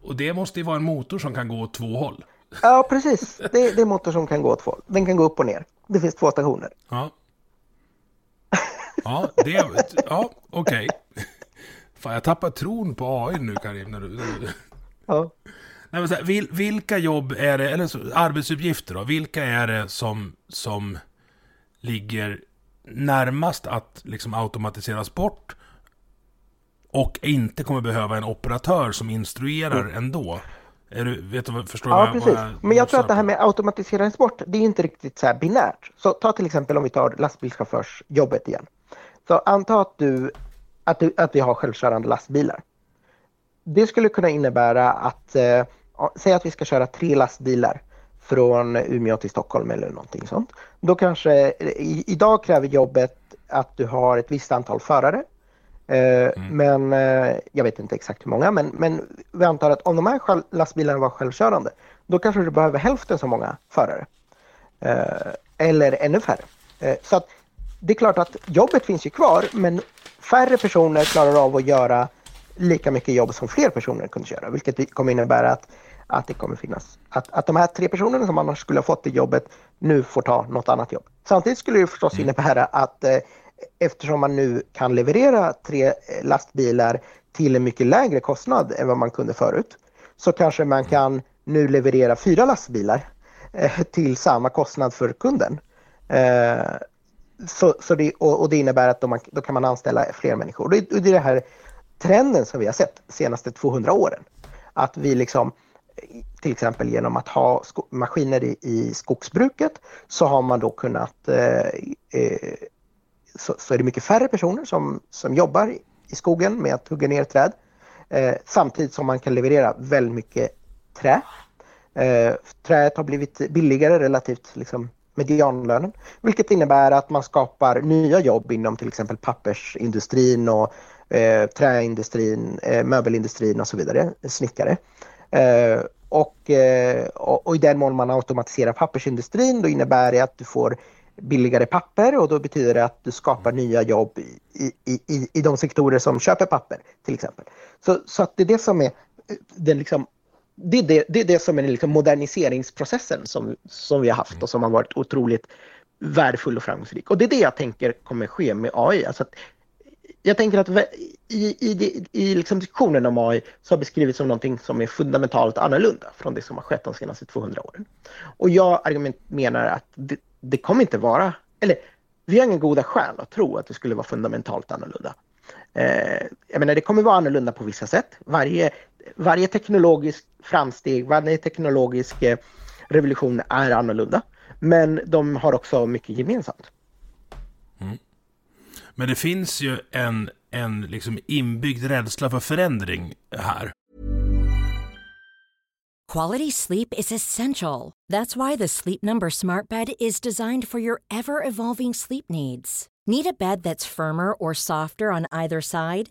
Och det måste ju vara en motor som kan gå åt två håll. ja precis. Det, det är en motor som kan gå åt två håll. Den kan gå upp och ner. Det finns två stationer. Ja. Ja, det... Ja, okej. Fan, jag tappar tron på AI nu, Karim. När du. Ja. Nej, här, vil, vilka jobb är det, eller så, arbetsuppgifter då, vilka är det som, som ligger närmast att liksom automatiseras bort och inte kommer behöva en operatör som instruerar ändå? Är du, vet du, förstår Ja, jag- precis. jag Men jag tror att det här med automatiseringsbort, det är inte riktigt så här binärt. Så ta till exempel om vi tar lastbilschaufförsjobbet igen. Så anta att, du, att, du, att vi har självkörande lastbilar. Det skulle kunna innebära att, eh, säg att vi ska köra tre lastbilar från Umeå till Stockholm eller någonting sånt. Då kanske, i, idag kräver jobbet att du har ett visst antal förare. Eh, Men eh, jag vet inte exakt hur många, men, men vi antar att om de här själv, lastbilarna var självkörande, då kanske du behöver hälften så många förare. Eh, eller ännu färre. Eh, så att det är klart att jobbet finns ju kvar, men färre personer klarar av att göra lika mycket jobb som fler personer kunde göra, vilket kommer innebära att, att det kommer finnas, att, att de här tre personerna som annars skulle ha fått det jobbet nu får ta något annat jobb. Samtidigt skulle det förstås innebära att eh, eftersom man nu kan leverera tre eh, lastbilar till en mycket lägre kostnad än vad man kunde förut, så kanske man kan nu leverera fyra lastbilar eh, till samma kostnad för kunden. Eh, så, så det, och, och det innebär att då, man, då kan man anställa fler människor. Det, och det är den här trenden som vi har sett de senaste 200 åren. Att vi liksom, till exempel genom att ha maskiner i, i skogsbruket så har man då kunnat eh, eh, så, så är det mycket färre personer som, som jobbar i- i skogen med att hugga ner träd. Eh, samtidigt som man kan leverera väldigt mycket trä. Eh, träet har blivit billigare relativt liksom, medianlönen. Vilket innebär att man skapar nya jobb inom till exempel pappersindustrin och eh, träindustrin, eh, möbelindustrin och så vidare, snickare. Eh, och, eh, och, och, i den mån man automatiserar pappersindustrin då innebär det att du får billigare papper och då betyder det att du skapar nya jobb i, i, i, i de sektorer som köper papper till exempel. Så, så att det är det som är eh, den liksom det är det, det, är det som är liksom moderniseringsprocessen som, som vi har haft och som har varit otroligt värdefull och framgångsrik. Och det är det jag tänker kommer ske med AI. Alltså att, jag tänker att i, i, i liksom diskussionen om AI så har beskrivits som någonting som är fundamentalt annorlunda från det som har skett de senaste 200 åren. Och jag argument menar att det, det kommer inte vara, eller vi har inga goda skäl att tro att det skulle vara fundamentalt annorlunda. Eh, jag menar, det kommer vara annorlunda på vissa sätt. Varje, varje teknologisk framsteg, varje teknologisk eh, revolution är annorlunda. Men de har också mycket gemensamt. Mm. Men det finns ju en, en liksom inbyggd rädsla för förändring här. Quality sleep is essential. That's why the Sleep Number smart bed is designed for your ever evolving sleep needs. Need a bed that's firmer or softer on either side?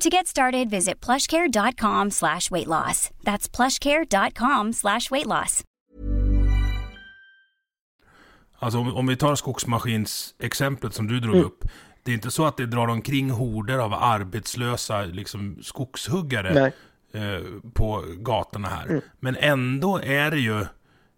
To get started, visit plushcare.com slash weight loss. That's plushcare.com slash weight loss. Alltså om, om vi tar skogsmaskins exemplet som du drog mm. upp. Det är inte så att det drar omkring horder av arbetslösa liksom, skogshuggare eh, på gatorna här. Mm. Men ändå är det ju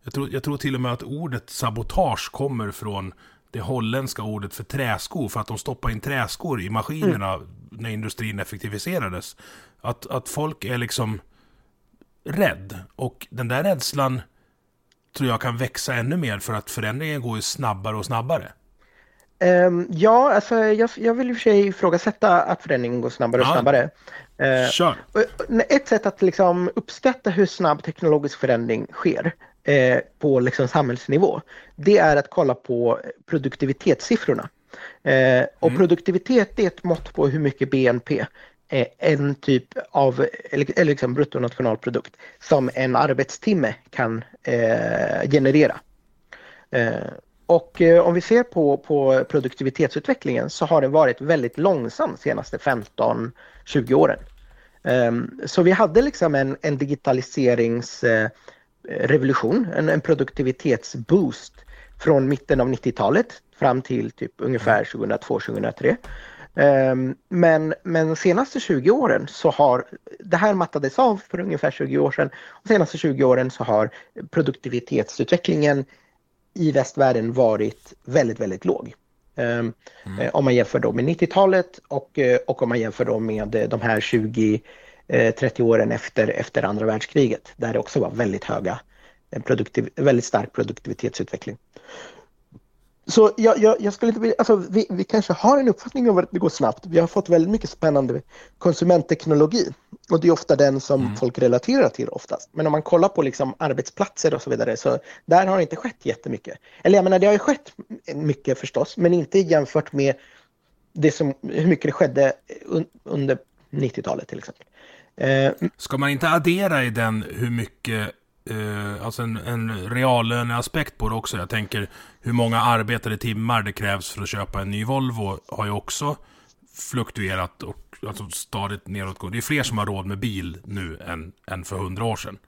jag tror, jag tror till och med att ordet sabotage kommer från det holländska ordet för träskor, för att de stoppade in träskor i maskinerna mm. när industrin effektiviserades. Att, att folk är liksom rädd. Och den där rädslan tror jag kan växa ännu mer för att förändringen går ju snabbare och snabbare. Um, ja, alltså jag, jag vill i och för sig ifrågasätta att förändringen går snabbare och ja. snabbare. Uh, Kör. Ett sätt att liksom uppskatta hur snabb teknologisk förändring sker eh, på liksom samhällsnivå, det är att kolla på produktivitetssiffrorna. Eh, och mm. produktivitet är ett mått på hur mycket BNP eh, en typ av eller, eller liksom bruttonationalprodukt som en arbetstimme kan eh, generera. Eh, och eh, om vi ser på, på produktivitetsutvecklingen så har den varit väldigt långsam senaste 15-20 åren. Um, så vi hade liksom en, en digitaliserings revolution, en, en produktivitetsboost från mitten av 90-talet fram till typ ungefär 2002-2003. Um, men, men de senaste 20 åren så har det här mattades av för ungefär 20 år sedan. De senaste 20 åren så har produktivitetsutvecklingen i västvärlden varit väldigt, väldigt låg. Um, mm. Eh, om man jämför då med 90-talet och, eh, och om man jämför då med de här 20 30 eh, åren efter, efter andra världskriget där det också var väldigt höga, produktiv, väldigt stark produktivitetsutveckling. Så jag, jag, jag skulle inte alltså vi, vi kanske har en uppfattning om att det går snabbt. Vi har fått väldigt mycket spännande konsumentteknologi och det är ofta den som mm. folk relaterar till oftast. Men om man kollar på liksom arbetsplatser och så vidare så där har det inte skett jättemycket. Eller jag menar det har ju skett mycket förstås men inte jämfört med det som, hur mycket det skedde under 90-talet till exempel. Eh, Ska man inte addera i den hur mycket, eh, alltså en, en reallöneaspekt på det också? Jag tänker hur många arbetade timmar det krävs för att köpa en ny Volvo har ju också fluktuerat och alltså stadigt nedåtgående. Det är fler som har råd med bil nu än, än för hundra år sedan.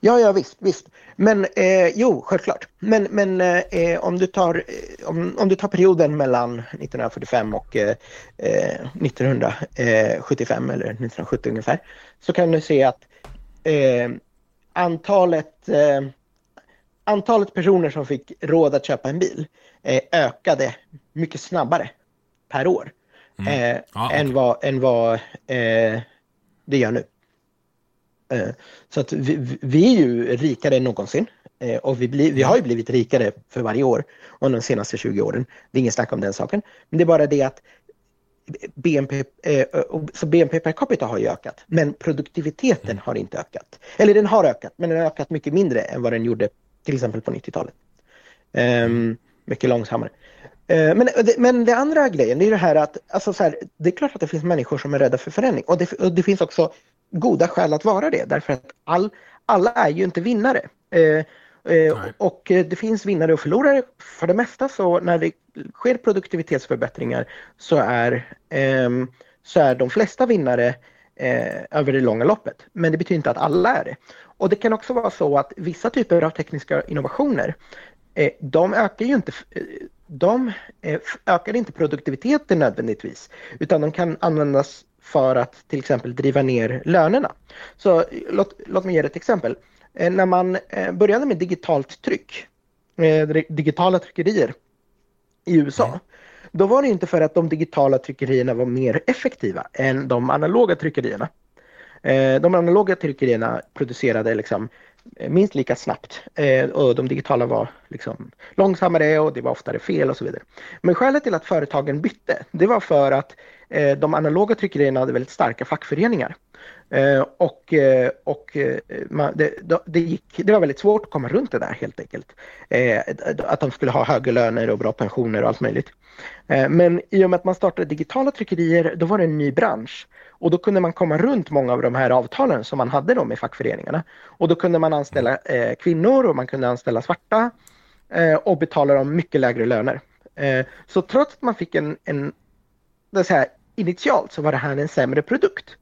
Ja, ja visst, visst. Men eh, jo, självklart. Men, men eh, om, du tar, eh, om, om du tar perioden mellan 1945 och eh, 1975 eh, eller 1970 ungefär så kan du se att eh, antalet, antalet personer som fick råd att köpa en bil ökade mycket snabbare per år mm. ah, okay. än vad, än vad det gör nu. Eh, så att vi, vi är ju rikare än någonsin. Eh, och vi, blir, vi har ju blivit rikare för varje år under de senaste 20 åren. Det är ingen snack om den saken. Men det är bara det att BNP, eh, så BNP per capita har ju ökat, men produktiviteten mm. har inte ökat. Eller den har ökat, men den har ökat mycket mindre än vad den gjorde till exempel på 90-talet. Um, ehm, mycket långsammare. Men, men det andra grejen det är det här att alltså så här, det är klart att det finns människor som är rädda för förändring och det, och det finns också goda skäl att vara det därför att all, alla är ju inte vinnare. Eh, eh, och det finns vinnare och förlorare. För det mesta så när det sker produktivitetsförbättringar så är, eh, så är de flesta vinnare eh, över det långa loppet. Men det betyder inte att alla är det. Och det kan också vara så att vissa typer av tekniska innovationer eh, de ökar ju inte eh, de ökar inte produktiviteten nödvändigtvis utan de kan användas för att till exempel driva ner lönerna. Så låt, låt mig ge ett exempel. Eh, när man eh, började med digitalt tryck, eh, digitala tryckerier i USA, mm. då var det inte för att de digitala tryckerierna var mer effektiva än de analoga tryckerierna. Eh, de analoga tryckerierna producerade liksom eh, minst lika snabbt eh, och de digitala var liksom långsammare och det var oftare fel och så vidare. Men skälet till att företagen bytte, det var för att de analoga tryckerierna hade väldigt starka fackföreningar. Eh, och, eh, och eh, det, det, gick, det var väldigt svårt att komma runt det där helt enkelt. Eh, att de skulle ha höga löner och bra pensioner och allt möjligt. Eh, men i och med att man startade digitala tryckerier, då var det en ny bransch. Och då kunde man komma runt många av de här avtalen som man hade då med fackföreningarna. Och då kunde man anställa kvinnor och man kunde anställa svarta och betala dem mycket lägre löner. Så trots att man fick en, en det så här, initialt så var det här en sämre produkt.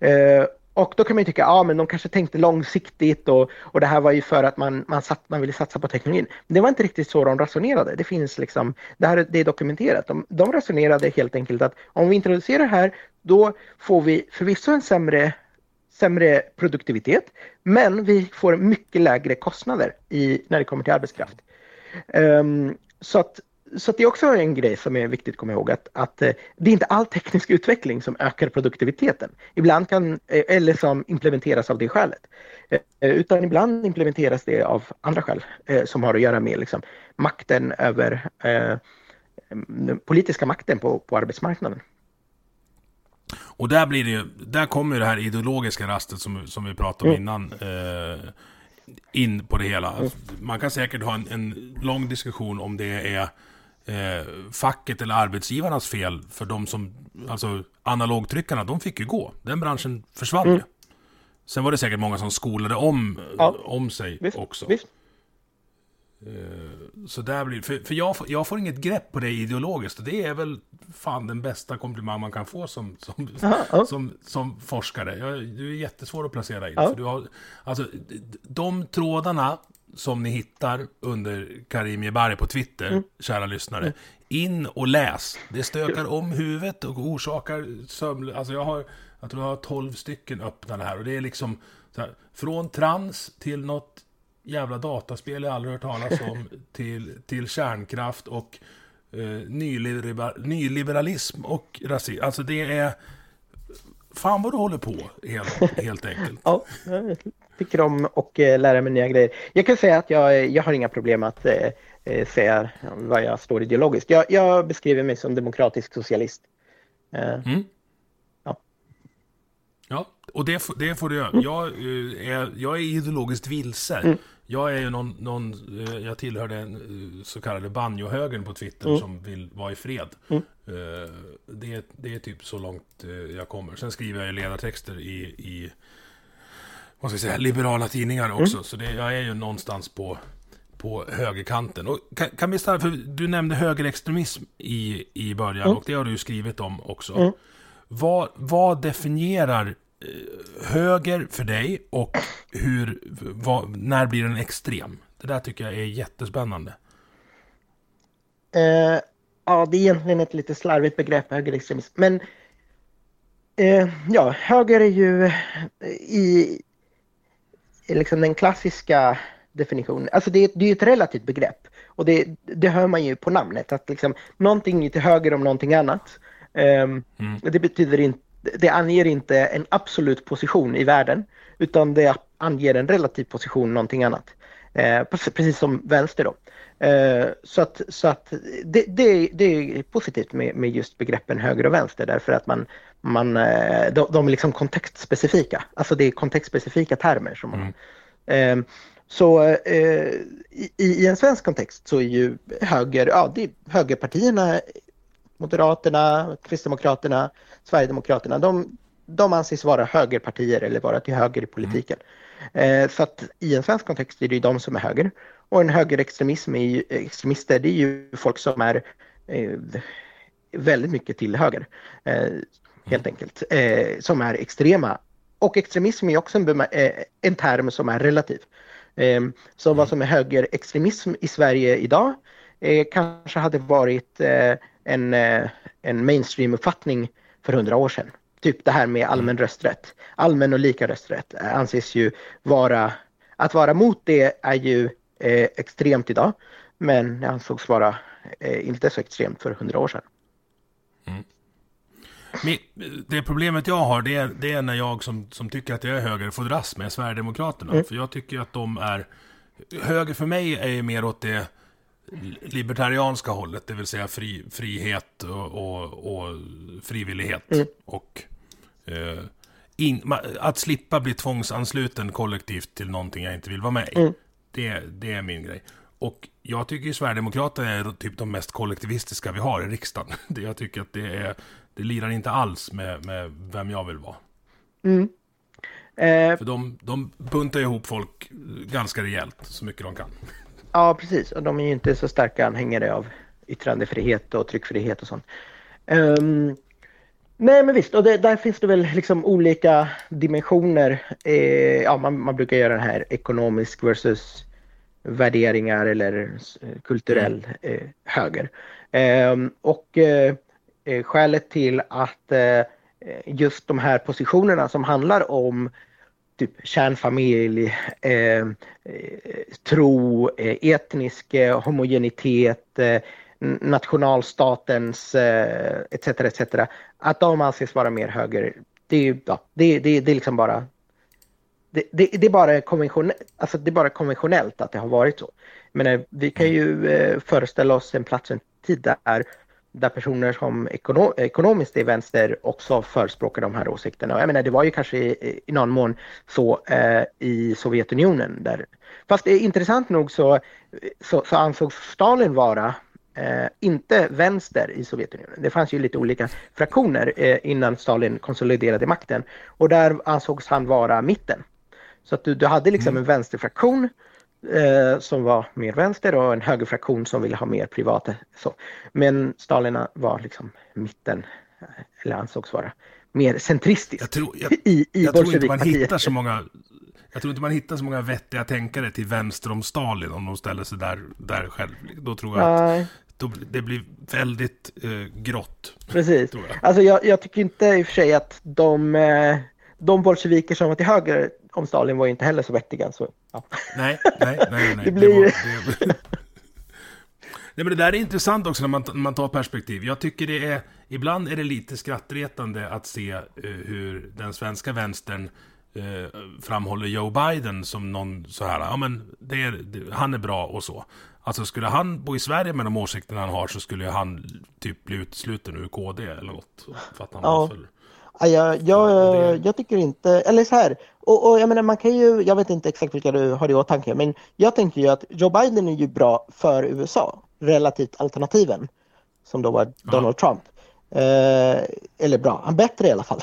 Eh, och då kan man ju tycka, ja men de kanske tänkte långsiktigt och, och det här var ju för att man, man, satt, man ville satsa på teknologin. Men det var inte riktigt så de resonerade. Det finns liksom, det här det är dokumenterat. De, de resonerade helt enkelt att om vi introducerar det här, då får vi förvisso en sämre, sämre produktivitet, men vi får mycket lägre kostnader i, när det kommer till arbetskraft. Um, så att så det är också en grej som är viktigt att komma ihåg att, att eh, det är inte all teknisk utveckling som ökar produktiviteten. Ibland kan, eh, eller som implementeras av det skälet. Eh, utan ibland implementeras det av andra skäl som har att göra med liksom, makten över eh, den politiska makten på, på arbetsmarknaden. Och där blir det ju, där kommer det här ideologiska rastet som, som vi pratade om mm. innan. Eh, in på det hela. Mm. Man kan säkert ha en, en lång diskussion om det är eh, facket eller arbetsgivarnas fel. För de som, alltså analogtryckarna, de fick ju gå. Den branschen försvann mm. Sen var det säkert många som skolade om, ja. om sig visst, också. Visst. Eh, så där blir För, för jag, jag, får inget grepp på det ideologiskt. Och det är väl fan den bästa komplimang man kan få som, som, Aha, som, som, forskare. Jag, du är jättesvår att placera in. Ja. För du har, alltså, de trådarna som ni hittar under Karim Jebari på Twitter, mm. kära lyssnare. Mm. In och läs. Det stökar om huvudet och orsakar sömn... Alltså jag har, jag tror jag har 12 stycken öppnade här och det är liksom här, från trans till något jävla dataspel jag aldrig hört talas om till, till kärnkraft och eh, nyliberal, nyliberalism och rasism. Alltså det är... Fan vad du håller på, helt, helt enkelt. Ja, tycker om och eh, lära mig nya grejer. Jag kan säga att jag, jag har inga problem att eh, eh säga vad jag står ideologiskt. Jag, jag beskriver mig som demokratisk socialist. Eh, mm. Ja. Ja, och det, det får du göra. Mm. Jag, eh, är, jag är ideologiskt vilse. Mm. Jag är ju någon, någon jag tillhör den så kallade banjohögern på Twitter mm. som vill vara i fred. Mm. Det, det är typ så långt jag kommer. Sen skriver jag ledartexter i, i vad ska jag säga, liberala tidningar också. Mm. Så det, jag är ju någonstans på, på högerkanten. Och kan, kan vi stanna, för du nämnde högerextremism i, i början mm. och det har du ju skrivit om också. Mm. Vad, vad definierar höger för dig och hur, vad, när blir den extrem? Det där tycker jag är jättespännande. Eh, ja, det är egentligen ett lite slarvigt begrepp, högerextremism. Men eh, ja, höger är ju i, i liksom den klassiska definitionen. Alltså det, det är ett relativt begrepp. Och det, det hör man ju på namnet, att liksom, någonting är till höger om någonting annat. Um, mm. Det betyder inte det anger inte en absolut position i världen, utan det anger en relativ position någonting annat. Eh, precis som vänster då. Eh, så att, så att det, det, det är positivt med, med just begreppen höger och vänster därför att man, man, eh, de, de är liksom kontextspecifika. Alltså det är kontextspecifika termer. Som man, mm. eh, så eh, i, i, en svensk kontext så är ju höger, ja, det är högerpartierna, Moderaterna, Kristdemokraterna, Sverigedemokraterna, de, de anses vara högerpartier eller vara till höger i politiken. Mm. Eh, så att i en svensk kontext är det ju de som är höger. Och en högerextremism är ju, extremister, det är ju folk som är eh, väldigt mycket till höger. Eh, helt enkelt. Eh, som är extrema. Och extremism är också en, eh, en term som är relativ. Eh, så vad som är högerextremism i Sverige idag eh, kanske hade varit eh, en, en mainstream-uppfattning för hundra år sedan. Typ det här med allmän rösträtt. Allmän och lika rösträtt anses ju vara, att vara mot det är ju eh, extremt idag. Men det ansågs vara eh, inte så extremt för hundra år sedan. Mm. Det problemet jag har, det är, det är när jag som, som tycker att jag är höger får dras med Sverigedemokraterna. Mm. För jag tycker att de är... Höger för mig är mer åt det libertarianska hållet, det vill säga fri, frihet och, och, och frivillighet. Mm. Och eh, in, att slippa bli tvångsansluten kollektivt till någonting jag inte vill vara med i. Mm. Det, det är min grej. Och jag tycker ju Sverigedemokraterna är typ de mest kollektivistiska vi har i riksdagen. Jag tycker att det är, det lirar inte alls med, med vem jag vill vara. Mm. Eh, För de, de buntar ihop folk ganska rejält, så mycket de kan. Ja, precis. Och de är ju inte så starka anhängare av yttrandefrihet och tryckfrihet och sånt. Um, nej, men visst, och det, där finns det väl liksom olika dimensioner. Eh, ja, man, man, brukar göra den här ekonomisk versus värderingar eller kulturell mm. eh, höger. Um, och eh, eh, skälet till att eh, just de här positionerna som handlar om typ kärnfamilj, eh, eh tro, eh, etnisk eh, homogenitet, eh, nationalstatens eh, etc. etc. Att de anses vara mer höger, det är, ja, det, det, det är liksom bara det, det, det, är bara konventionellt, alltså det är bara konventionellt att det har varit så. Men vi kan ju eh, föreställa oss en plats, en tid där där personer som ekono, ekonomiskt är vänster också förespråkar de här åsikterna. jag menar, det var ju kanske i, i någon mån så eh, i Sovjetunionen. Där, fast eh, intressant nog så, så, så ansågs Stalin vara eh, inte vänster i Sovjetunionen. Det fanns ju lite olika fraktioner eh, innan Stalin konsoliderade makten och där ansågs han vara mitten. Så att du, du hade liksom mm. en vänsterfraktion eh, som var mer vänster och en högerfraktion som ville ha mer privata. Så. Men Stalin var liksom mitten, eller ansågs vara mer centristisk jag tror, jag, i, i jag tror inte man hittar så många jag tror inte man hittar så många vettiga tänkare till vänster om Stalin om de ställer sig där, där själv. Då tror jag att då, det blir väldigt eh, grått. Precis. Jag. Alltså jag, jag, tycker inte i och för sig att de, eh, de bolsjeviker som var till höger om Stalin var inte heller så vettiga. Så, ja. Nej, nej, nej. nej. det blir det var, det... Nej, men det där är intressant också när man, när man tar perspektiv. Jag tycker det är, ibland är det lite skrattretande att se uh, hur den svenska vänstern uh, framhåller Joe Biden som någon så här, ja men det är, det, han är bra och så. Alltså skulle han bo i Sverige med de åsikterna han har så skulle han typ bli utesluten ur KD eller något. För att han ja. för jag, jag, jag tycker inte, eller så här, och, och, jag menar man kan ju, jag vet inte exakt vilka du har i åtanke, men jag tänker ju att Joe Biden är ju bra för USA, relativt alternativen, som då var Donald ja. Trump. Eh, eller bra, han bättre i alla fall.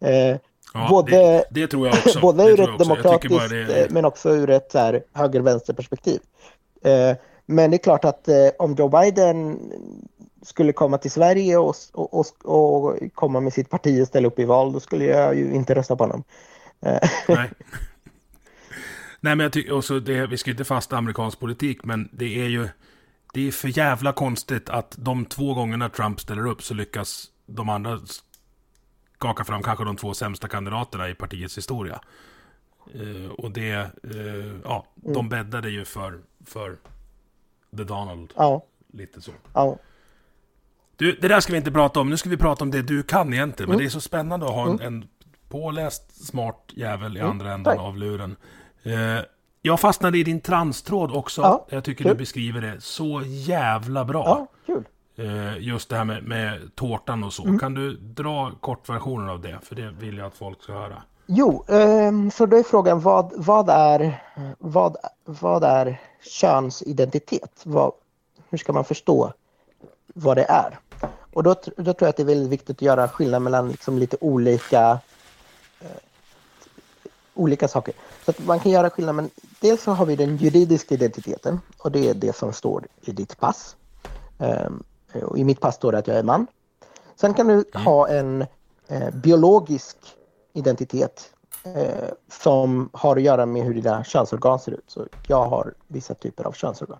Eh, ja, både, det, det, tror jag också. både ur ett demokratiskt, det... Eh, men också ur ett höger-vänster perspektiv. Eh, Men det är klart att eh, om Joe Biden skulle komma till Sverige och, och, och, och, komma med sitt parti och ställa upp i val, då skulle jag ju inte rösta på honom. Eh. Nej. Nej, men jag tycker också det, vi ska inte fasta amerikansk politik, men det är ju det är för jävla konstigt att de två gångerna Trump ställer upp så lyckas de andra skaka fram kanske de två sämsta kandidaterna i partiets historia. Uh, och det, uh, ja, mm. de bäddade ju för, för The Donald. Ja. Lite så. Ja. Du, det där ska vi inte prata om. Nu ska vi prata om det du kan egentligen. Men mm. det är så spännande att ha en, mm. en påläst smart jävel i mm. andra änden av luren. Uh, jag fastnade i din transtråd också. Ja, jag tycker kul. du beskriver det så jävla bra. Ja, kul. Just det här med, med tårtan och så. Mm. Kan du dra kortversionen av det? För det vill jag att folk ska höra. Jo, um, så då är frågan vad, vad, är, vad, vad är könsidentitet? Vad, hur ska man förstå vad det är? Och då, då tror jag att det är väldigt viktigt att göra skillnad mellan liksom lite olika, uh, olika saker. Så att man kan göra skillnad, men dels så har vi den juridiska identiteten och det är det som står i ditt pass. Um, och I mitt pass står det att jag är man. Sen kan du mm. ha en eh, biologisk identitet eh, som har att göra med hur dina könsorgan ser ut. Så jag har vissa typer av könsorgan.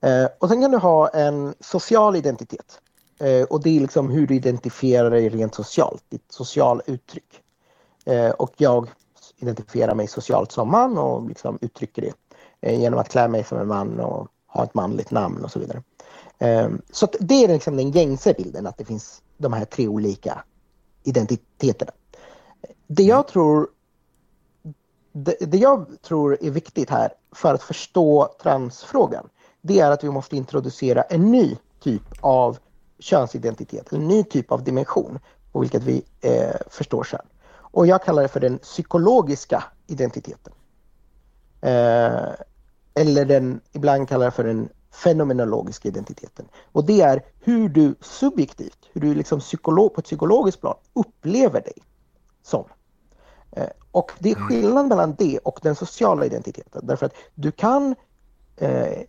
Eh, och sen kan du ha en social identitet. Eh, och det är liksom hur du identifierar dig rent socialt, ditt sociala uttryck. Eh, och jag identifierar mig socialt som man och liksom uttrycker det eh, genom att klä mig som en man och ha ett manligt namn och så vidare. Så det är liksom den gängse bilden, att det finns de här tre olika identiteterna. Det jag mm. tror det, det, jag tror är viktigt här för att förstå transfrågan, det är att vi måste introducera en ny typ av könsidentitet, en ny typ av dimension på vilket vi eh, förstår kön. Och jag kallar det för den psykologiska identiteten. Eh, eller den, ibland kallar jag för den fenomenologiska identiteten. Och det är hur du subjektivt, hur du liksom psykolog, på ett psykologiskt plan upplever dig som. Eh, och det är mm. skillnad mellan det och den sociala identiteten. Därför att du kan eh,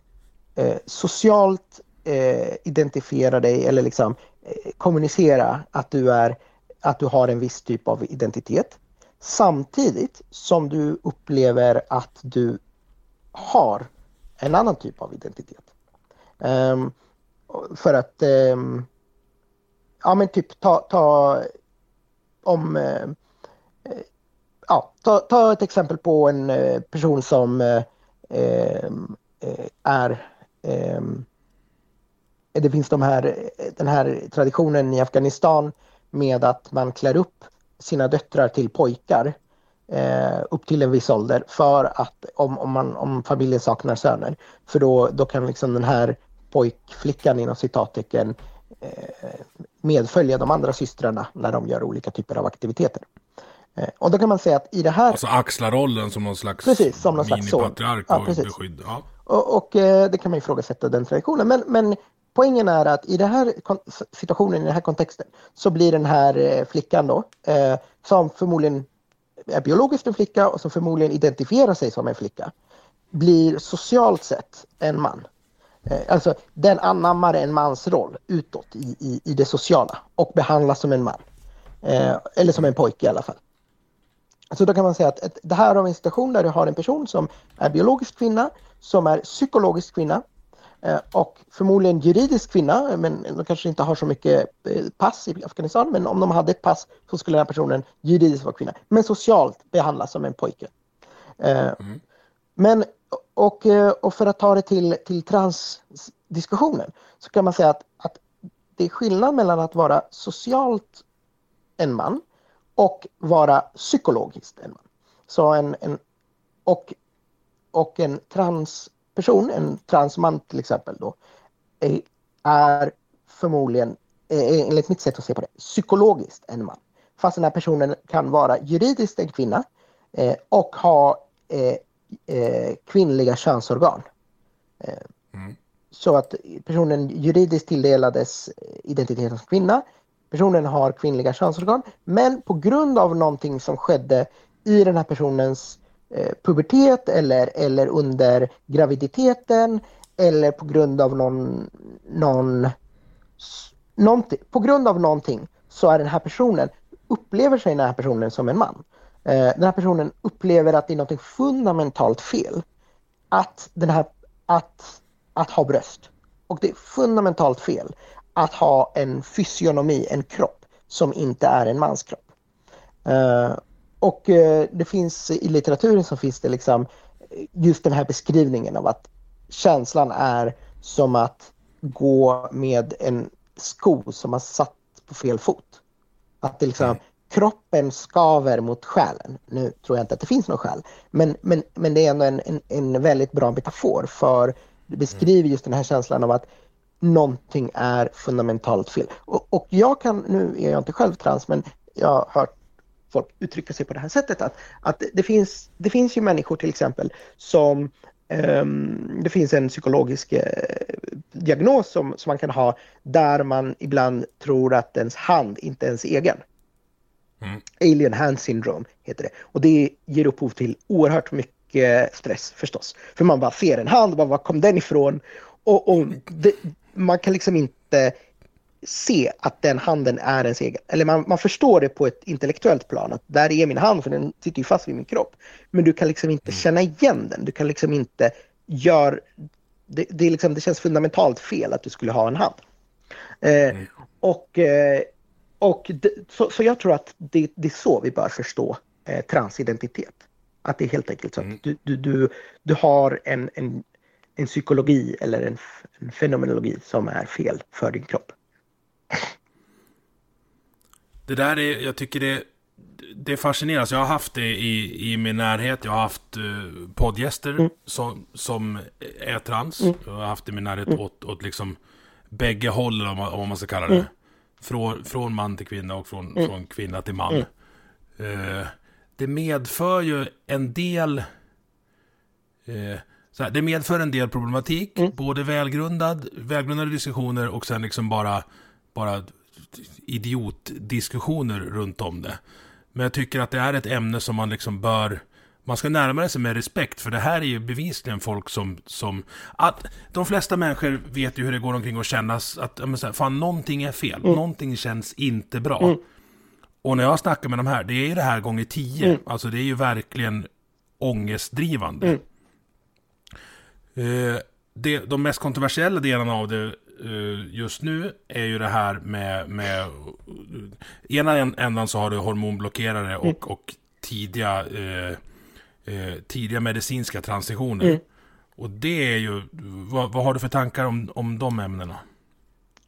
eh, socialt eh, identifiera dig eller liksom eh, kommunicera att du, är, att du har en viss typ av identitet. Samtidigt som du upplever att du har en annan typ av identitet. Um, för att, um, ja men typ ta, ta om uh, ja, ta, ta ett exempel på en uh, person som uh, är det finns de här, den här traditionen i Afghanistan med att man klär upp sina döttrar till pojkar eh, upp till en viss ålder för att om, om, man, om familjen saknar söner. För då, då kan liksom den här pojkflickan inom citattecken eh, medfölja de andra systrarna när de gör olika typer av aktiviteter. Eh, och då kan man säga att i det här... Alltså axla rollen som någon slags precis, som någon slags minipatriark ja, och beskydd. Ja. Och, och eh, det kan man ifrågasätta den traditionen. Men, men poängen är att i den här situationen, i den här kontexten, så blir den här flickan då, som förmodligen är biologiskt en flicka och som förmodligen identifierar sig som en flicka, blir socialt sett en man. Alltså den anammar en mans roll utåt i, i, i det sociala och behandlas som en man. eller som en pojke i alla fall. Så då kan man säga att ett, det här har vi en situation där du har en person som är biologisk kvinna, som är psykologisk kvinna eh, och förmodligen juridisk kvinna, men de kanske inte har så mycket eh, pass i Afghanistan, men om de hade ett pass så skulle den här personen juridiskt vara kvinna, men socialt behandlas som en pojke. Eh, mm. Men, och, eh, och för att ta det till, till transdiskussionen så kan man säga att, att det är skillnad mellan att vara socialt en man och vara psykologiskt en man. Så en, en, och, och en transperson, en transman till exempel då, är förmodligen, enligt mitt sätt att se på det, psykologiskt en man. Fast den här personen kan vara juridiskt en kvinna eh, och ha eh, eh, kvinnliga könsorgan. Eh, mm. Så att personen juridiskt tilldelades identiteten som kvinna Personen har kvinnliga könsorgan men på grund av någonting som skedde i den här personens eh, pubertet eller, eller under graviditeten eller på grund av någon, någon, någonting, på grund av någonting så är den här personen, upplever sig den här personen som en man. Eh, den här personen upplever att det är något fundamentalt fel att, den här, att, att ha bröst. Och det är fundamentalt fel att ha en fysionomi, en kropp som inte är en manskropp. kropp. Eh, och eh, det finns i litteraturen så finns det liksom just den här beskrivningen av att känslan är som att gå med en sko som har satt på fel fot. Att det liksom, mm kroppen skaver mot själen. Nu tror jag inte att det finns någon själ, men, men, men det är ändå en, en, en väldigt bra metafor för det beskriver just den här känslan av att någonting är fundamentalt fel. Och, och jag kan, nu är jag inte själv trans, men jag har hört folk uttrycka sig på det här sättet. Att, att det, finns, det finns ju människor till exempel som um, det finns en psykologisk uh, diagnos som, som man kan ha där man ibland tror att ens hand inte är ens egen. Mm. Alien hand syndrome heter det. Och det ger upphov till oerhört mycket stress förstås. För man bara ser en hand, bara, var kom den ifrån? Och, och det, man kan liksom inte se att den handen är ens egen. Eller man, man förstår det på ett intellektuellt plan, att där är min hand för den sitter ju fast vid min kropp. Men du kan liksom inte mm. känna igen den, du kan liksom inte göra... Det, det, liksom, det känns fundamentalt fel att du skulle ha en hand. Eh, mm. Och, eh, och det, så, så jag tror att det, det är så vi bör förstå eh, transidentitet. Att det är helt enkelt så att mm. du, du, du, du har en, en, en psykologi eller en, en fenomenologi som är fel för din kropp. Det där är, jag tycker det, det är fascinerande. Jag har haft det i, i min närhet. Jag har haft uh, poddgäster mm. som, som är trans. Mm. Jag har haft det i min närhet mm. åt, åt liksom bägge håll, om, om man ska kalla det. Mm. Från, från man till kvinna och från, mm. från kvinna till man. Uh, det medför ju en del... Uh, här, det medför en del problematik, mm. både välgrundad, välgrundade diskussioner och sen liksom bara, bara idiotdiskussioner runt om det. Men jag tycker att det är ett ämne som man liksom bör man ska närma sig med respekt, för det här är ju bevisligen folk som... som att de flesta människor vet ju hur det går omkring och kännas att men här, fan, någonting är fel. Mm. Någonting känns inte bra. Mm. Och när jag snackar med de här, det är ju det här gånger tio. Mm. Alltså det är ju verkligen ångestdrivande. Mm. Eh, det, de mest kontroversiella delarna av det eh, just nu är ju det här med, med ena ändan så har du hormonblockerare och, mm. och tidiga, eh, eh, tidiga medicinska transitioner. Mm. Och det är ju, vad, vad, har du för tankar om, om de ämnena?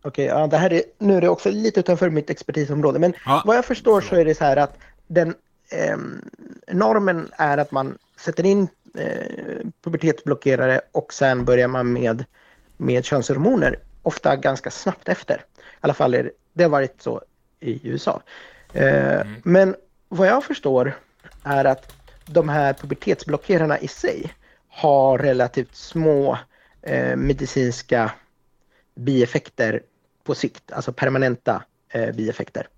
Okej, okay, ja, det här är, nu är det också lite utanför mitt expertisområde, men ja, vad jag förstår så är det så här att den eh, normen är att man sätter in eh, pubertetsblockerare och sen börjar man med, med könshormoner, ofta ganska snabbt efter. I alla fall är det, det har varit så i USA. Eh, mm. Men vad jag förstår är att de här pubertetsblockerarna i sig har relativt små eh, medicinska bieffekter på sikt, alltså permanenta eh, bieffekter.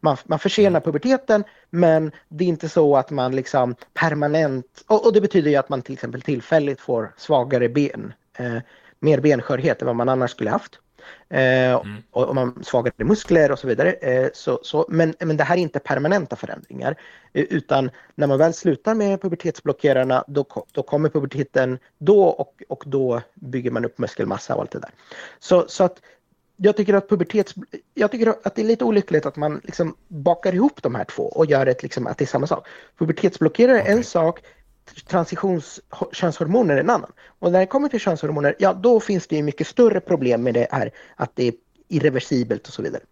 Man, man försenar mm. puberteten men det är inte så att man liksom permanent, och, och det betyder ju att man till exempel tillfälligt får svagare ben, eh, mer benskörhet än vad man annars skulle haft. Eh, mm. och, och man svagare muskler och så vidare. Eh, så, så, men, men det här är inte permanenta förändringar. Eh, utan när man väl slutar med pubertetsblockerarna då, då kommer puberteten då och, och då bygger man upp muskelmassa och allt det där. Så, så att jag tycker att pubertets... Jag tycker att det är lite olyckligt att man liksom bakar ihop de här två och gör ett, liksom, att det är samma sak. Pubertetsblockerare är okay. en sak, transitionskönshormoner är en annan. Och när det kommer till könshormoner, ja då finns det ju mycket större problem med det här att det är irreversibelt och så vidare.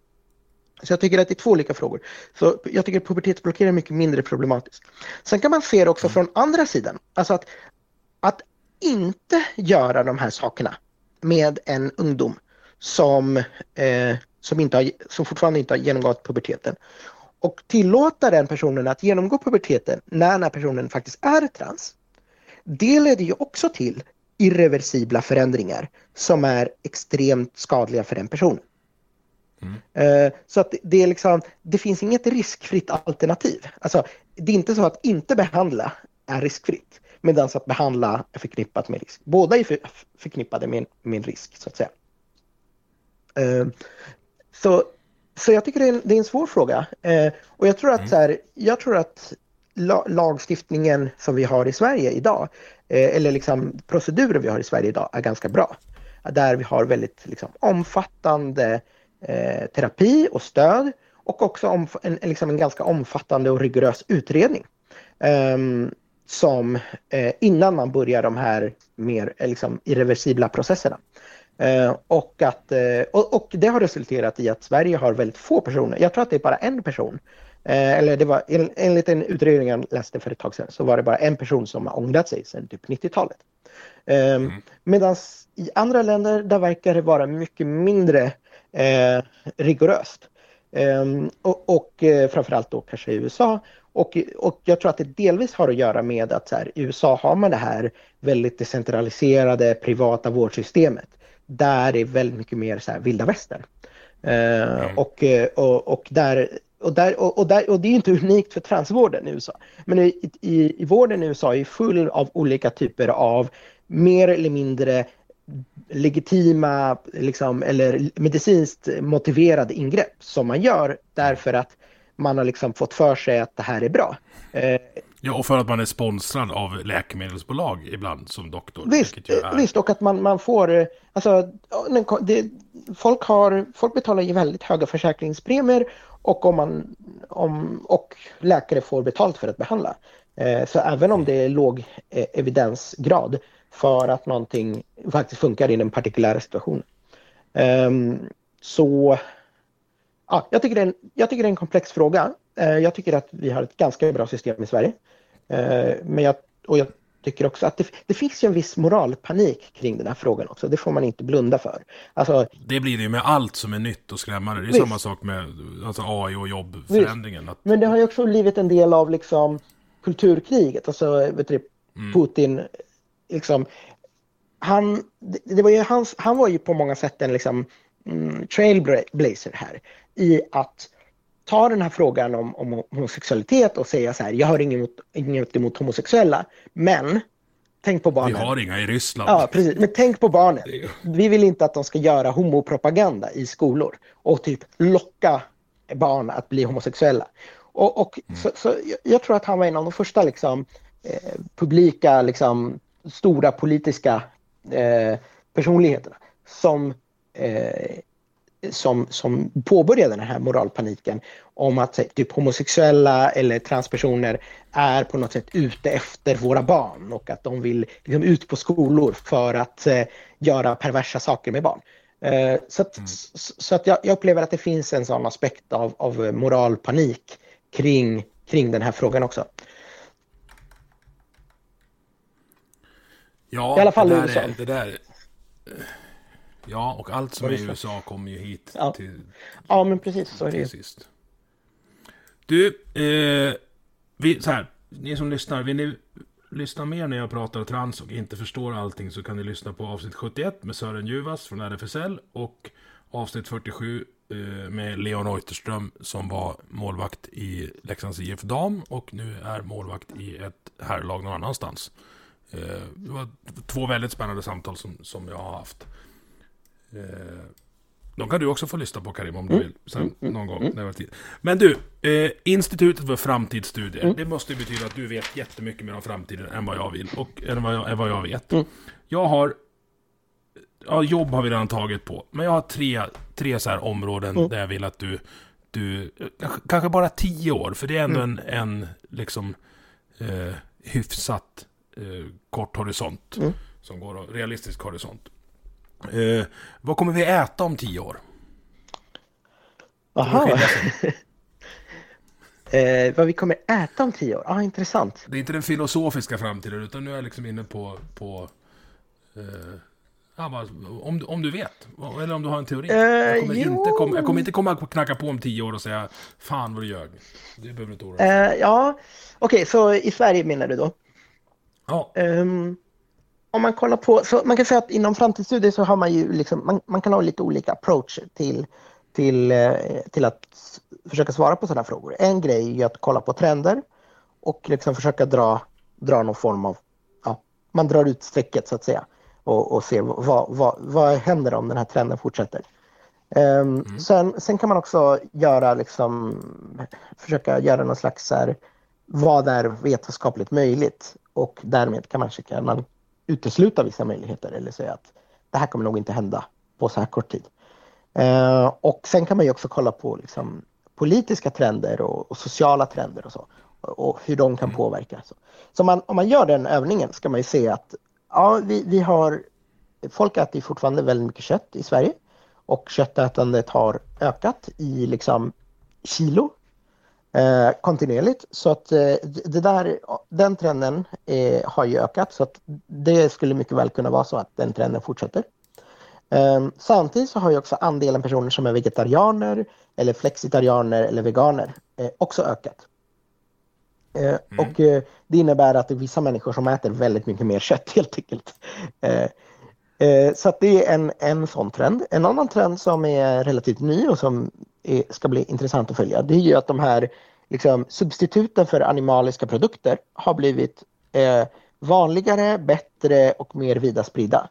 Så jag tycker att det är två olika frågor. Så jag tycker att pubertetsblockering är mycket mindre problematiskt. Sen kan man se det också mm. från andra sidan. Alltså att, att inte göra de här sakerna med en ungdom som, eh, som, inte har, som fortfarande inte har genomgått puberteten och tillåta den personen att genomgå puberteten när den här personen faktiskt är trans. Det leder ju också till irreversibla förändringar som är extremt skadliga för den personen. Mm. Eh, så att det, är liksom, det finns inget riskfritt alternativ. Alltså, det är inte så att inte behandla är riskfritt. medan att behandla är förknippat med risk. Båda är för, förknippade med, med en risk så att säga. Uh, så, så jag tycker det är en, det är en svår fråga. Uh, och jag tror att, mm. så här, jag tror att la, lagstiftningen som vi har i Sverige idag, uh, eller liksom procedurer vi har i Sverige idag är ganska bra. Där vi har väldigt liksom, omfattande terapi och stöd och också om, en, liksom en ganska omfattande och rigorös utredning. Um, som eh, innan man börjar de här mer eh, liksom, irreversibla processerna. Eh, och, att, eh, och, det har resulterat i att Sverige har väldigt få personer. Jag tror att det är bara en person. Eh, eller det var en, enligt en utredning jag läste för ett tag sedan så var det bara en person som har ångrat sig sedan typ 90-talet. Ehm, mm. Medan i andra länder där verkar det vara mycket mindre eh, rigoröst. Ehm, och, och eh, framförallt då kanske i USA. Och, och jag tror att det delvis har att göra med att så här, i USA har man det här väldigt decentraliserade privata vårdsystemet. Där är väldigt mycket mer så här vilda västern. Ehm, mm. och, eh, och, och, där, och, där, och, och, där, och det är inte unikt för transvården i USA. Men i, i, i vården i USA är full av olika typer av mer eller mindre legitima liksom, eller medicinskt motiverade ingrepp som man gör därför att man har liksom fått för sig att det här är bra. Eh, ja, och för att man är sponsrad av läkemedelsbolag ibland som doktor. Visst, visst och att man, man får, eh, alltså, det, folk, har, folk betalar ju väldigt höga försäkringspremier och, om man, om, och läkare får betalt för att behandla. Eh, så även om det är låg eh, evidensgrad för att någonting faktiskt funkar i den partikulära situationen. Um, så ja, jag, tycker det är en, jag tycker det är en komplex fråga. Uh, jag tycker att vi har ett ganska bra system i Sverige. Uh, men jag, och jag tycker också att det, det, finns ju en viss moralpanik kring den här frågan också. Det får man inte blunda för. Alltså, det blir det ju med allt som är nytt och skrämmande. Det är visst, samma sak med alltså AI och jobbförändringen. Att... Men det har ju också blivit en del av liksom kulturkriget. Alltså, vet du, mm. Putin liksom, han, det var ju hans, han var ju på många sätt en liksom, mm, trailblazer här i att ta den här frågan om, om homosexualitet och säga så här, jag har inget inget emot homosexuella, men tänk på barnen. Vi har inga i Ryssland. Ja, precis. Men tänk på barnen. Vi vill inte att de ska göra homopropaganda i skolor och typ locka barn att bli homosexuella. Och, och mm. så, så, jag tror att han var en av de första liksom, eh, publika liksom, stora politiska eh, personligheterna som, eh, som, som påbörjade den här moralpaniken om att typ homosexuella eller transpersoner är på något sätt ute efter våra barn och att de vill liksom, ut på skolor för att eh, göra perversa saker med barn. Eh, så att, mm. så att jag, jag, upplever att det finns en sån aspekt av, av moralpanik kring, kring den här frågan också. Ja, I alla fall i USA. Är, det där, ja, och allt som är i USA kommer ju hit ja. till... Ja, men precis så är det sist. Du, eh, vi, så här, ni som lyssnar, vill ni lyssna mer när jag pratar trans och inte förstår allting så kan ni lyssna på avsnitt 71 med Sören Juvas från RFSL och avsnitt 47 eh, med Leon Reuterström som var målvakt i Leksands IF Dam och nu är målvakt i ett herrlag någon annanstans. Eh, det var två väldigt spännande samtal som, som jag har haft. Eh, de kan du också få lyssna på Karim om du mm. vill. Sen mm. mm. någon gång när det tid. Men du, eh, Institutet för framtidsstudier. Mm. Det måste betyda att du vet jättemycket mer om framtiden än vad jag vill. Och än vad jag, än vad jag vet. Mm. Jag har... Ja, jobb har vi redan tagit på. Men jag har tre, tre så här områden mm. där jag vill att du... du kanske bara tio år, för det är ändå en, en liksom... Eh, hyfsat eh, kort horisont. Som går, realistisk horisont. Eh, vad kommer vi äta om tio år? Jaha. eh, vad vi kommer äta om tio år? Ja, ah, intressant. Det är inte den filosofiska framtiden, utan nu är jag liksom inne på... på eh, ja, om, om du vet, eller om du har en teori. Uh, jag, kommer inte komma, jag kommer inte komma och knacka på om tio år och säga Fan vad du ljög. Det behöver du inte oroa dig uh, Ja, okej, okay, så i Sverige menar du då? Ja. Um, om man kollar på, så man kan säga att inom framtidsstudier så har man ju liksom, man, man kan ha lite olika approach till, till, eh, till att försöka svara på sådana frågor. En grej är att kolla på trender och liksom försöka dra, dra någon form av man drar ut strecket så att säga och, och ser vad, vad, vad händer om den här trenden fortsätter. Um, mm. sen, sen kan man också göra liksom, försöka göra någon slags så här, vad är vetenskapligt möjligt och därmed kan man, kan man utesluta vissa möjligheter eller säga att det här kommer nog inte hända på så här kort tid. Uh, och sen kan man ju också kolla på liksom, politiska trender och, och, sociala trender och så och hur de kan mm. påverka. Så, så man, om man gör den övningen ska man ju se att ja, vi, vi har folk äter fortfarande väldigt mycket kött i Sverige och köttätandet har ökat i liksom kilo eh, kontinuerligt. Så att eh, det där, den trenden eh, har ju ökat så att det skulle mycket väl kunna vara så att den trenden fortsätter. Eh, samtidigt så har ju också andelen personer som är vegetarianer eller flexitarianer eller veganer eh, också ökat. Eh, mm. Och eh, det innebär att det är vissa människor som äter väldigt mycket mer kött helt enkelt. Så det är en, en sån trend. En annan trend som är relativt ny och som är, ska bli intressant att följa det är ju att de här liksom, substituten för animaliska produkter har blivit eh, vanligare, bättre och mer vida spridda.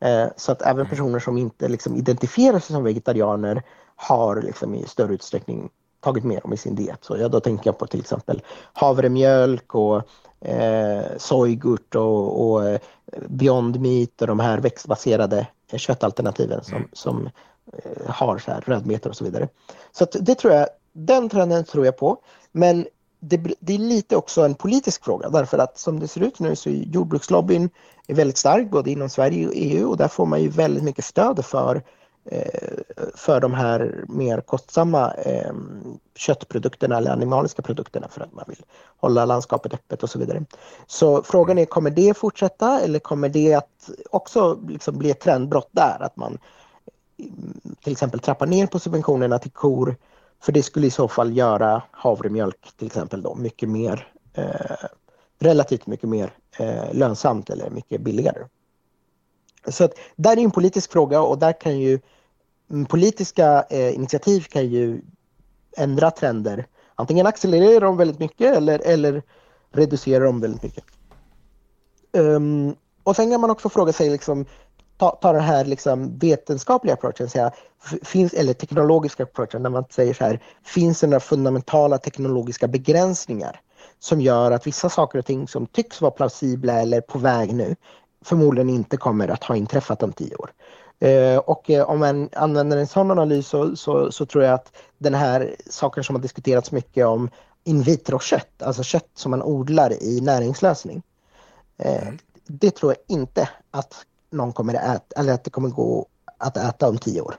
Eh, så att även mm. personer som inte liksom, identifierar sig som vegetarianer har liksom, i större utsträckning tagit med dem i sin diet. Så jag då tänker jag på till exempel havremjölk och eh, sojgurt och, och eh, Beyond Meat och de här växtbaserade köttalternativen som, mm. som eh, Eh, har så här rödmeter och så vidare. Så det tror jag, den trenden tror jag på. Men det, det, är lite också en politisk fråga därför att som det ser ut nu så är jordbrukslobbyn är väldigt stark både inom Sverige och EU och där får man ju väldigt mycket stöd för Eh, för de här mer kostsamma eh, köttprodukterna eller animaliska produkterna för att man vill hålla landskapet öppet och så vidare. Så frågan är, kommer det fortsätta eller kommer det att också liksom bli ett trendbrott där? Att man till exempel trappa ner på subventionerna till kor för det skulle i så fall göra havremjölk till exempel då mycket mer eh, relativt mycket mer eh, lönsamt eller mycket billigare. Så att där är en politisk fråga och där kan ju mm, politiska eh, initiativ kan ju ändra trender. Antingen accelererar de väldigt mycket eller, eller reducerar de väldigt mycket. Um, och sen kan man också fråga sig, liksom, ta, ta den här liksom, vetenskapliga approachen, säga, finns, eller teknologiska approachen, när man säger så här, finns det några fundamentala teknologiska begränsningar som gör att vissa saker och ting som tycks vara plausibla eller på väg nu förmodligen inte kommer att ha inträffat om tio år. Eh, och eh, om man använder en sån analys så, så, så, tror jag att den här saken som har diskuterats mycket om in vitro-kött, alltså kött som man odlar i näringslösning. Eh, mm. Det tror jag inte att någon kommer att äta, eller att det kommer gå att äta om tio år.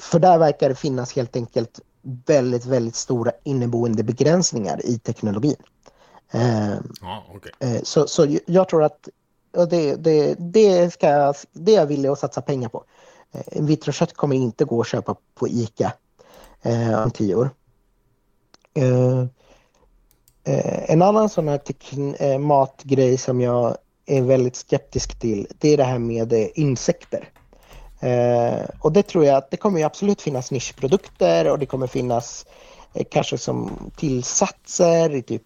För där verkar det finnas helt enkelt väldigt, väldigt stora inneboende begränsningar i teknologin. Ja, okay. så, så jag tror att det, det, det, ska, det är jag villig att satsa pengar på. Eh, vitrokött kommer inte gå att köpa på ICA eh, om tio år. Eh, eh, en annan sån här eh, matgrej som jag är väldigt skeptisk till det är det här med eh, insekter. och det tror jag att det kommer absolut finnas nischprodukter och det kommer finnas kanske som tillsatser i typ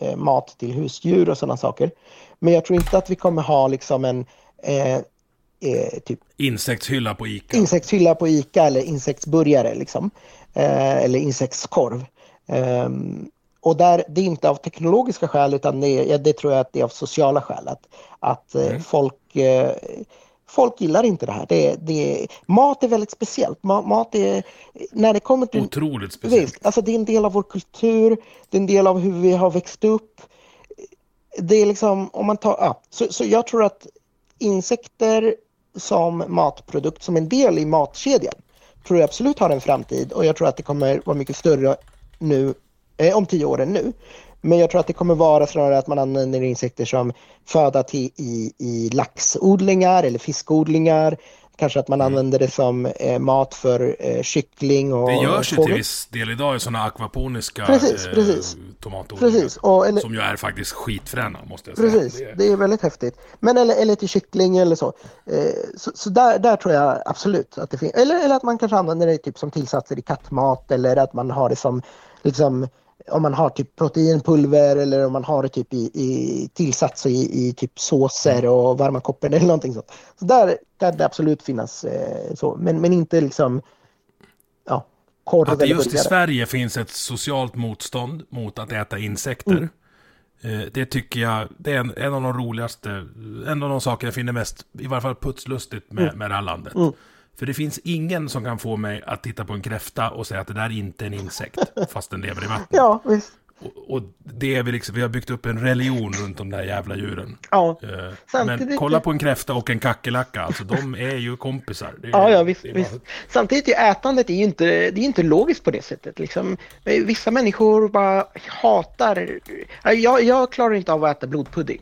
eh, mat till husdjur och sådana saker. Men jag tror inte att vi kommer ha liksom en eh, eh, typ insektshylla på Ica. Insektshylla på Ica eller insektsburgare liksom. Eh, eller insektskorv. Um, och där, det är inte av teknologiska skäl utan det, det tror jag att det är av sociala skäl. Att, att eh, mm. folk eh, folk gillar inte det här. Det, det, mat är väldigt speciellt. Mat, mat är, när det kommer till... Otroligt speciellt. Visst, alltså det är en del av vår kultur, det är en del av hur vi har växt upp. Det är liksom, om man tar, ja, så, så jag tror att insekter som matprodukt, som en del i matkedjan, tror jag absolut har en framtid och jag tror att det kommer vara mycket större nu, eh, om tio år än nu. Men jag tror att det kommer vara snarare att man använder insekter som föda till, i, i laxodlingar eller fiskodlingar. Kanske att man mm. använder det som eh, mat för eh, kyckling och Det görs ju till viss del idag i sådana akvaponiska precis, eh, precis. tomatodlingar. Precis. Och, eller, som ju är faktiskt skitfräna måste jag säga. Precis, det är, det är väldigt häftigt. Men eller, eller till kyckling eller så. Eh, så, så där, där tror jag absolut att det finns. Eller, eller att man kanske använder det typ som tillsatser i kattmat eller att man har det som liksom om man har typ proteinpulver eller om man har det typ i, i tillsats i, i typ såser och varma koppen eller någonting sånt. Så där kan det absolut finnas eh, så, men, men inte liksom ja, korv Att det just i burgare. Sverige finns ett socialt motstånd mot att äta insekter. Mm. Eh, Det tycker jag, det är en, en av de roligaste, en av de saker jag finner mest, i varje fall putslustigt med, med det här landet. Mm. För det finns ingen som kan få mig att titta på en kräfta och säga att det där inte är en insekt, fast den lever i vattnet. Ja, visst. Och, och det är vi liksom, vi har byggt upp en religion runt de där jävla djuren. Ja. Eh, Men Samtidigt- kolla på en kräfta och en kackerlacka, alltså de är ju kompisar. Är, Ja, ja visst, är bara- visst. Samtidigt är ätandet är ju inte, det är inte logiskt på det sättet. Liksom, Eh, vissa människor bara hatar... Jag, jag klarar inte av att äta blodpudding.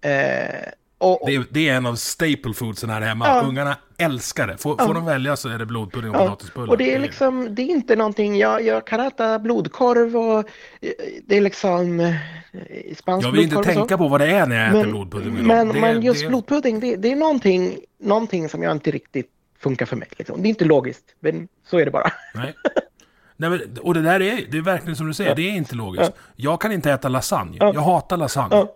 Eh, och, och, Det är, det är en av staple foodsen här hemma. Ja. Ungarna älskar det. Får, får de välja så är det blodpudding och ja, potatisbullar. och det är liksom, det är inte någonting, jag, jag kan äta blodkorv och eh, det är liksom eh, spansk Jag vill inte tänka på vad det är när jag äter Men, blodpudding med men. Det- men just det- blodpudding, det, det är någonting, någonting som jag inte riktigt funkar för mig. Liksom. Det är inte logiskt, men så är det bara. Nej. Nej, men, och det där är, det är verkligen som du säger, det är inte logiskt. Jag kan inte äta lasagne. Jag hatar lasagne.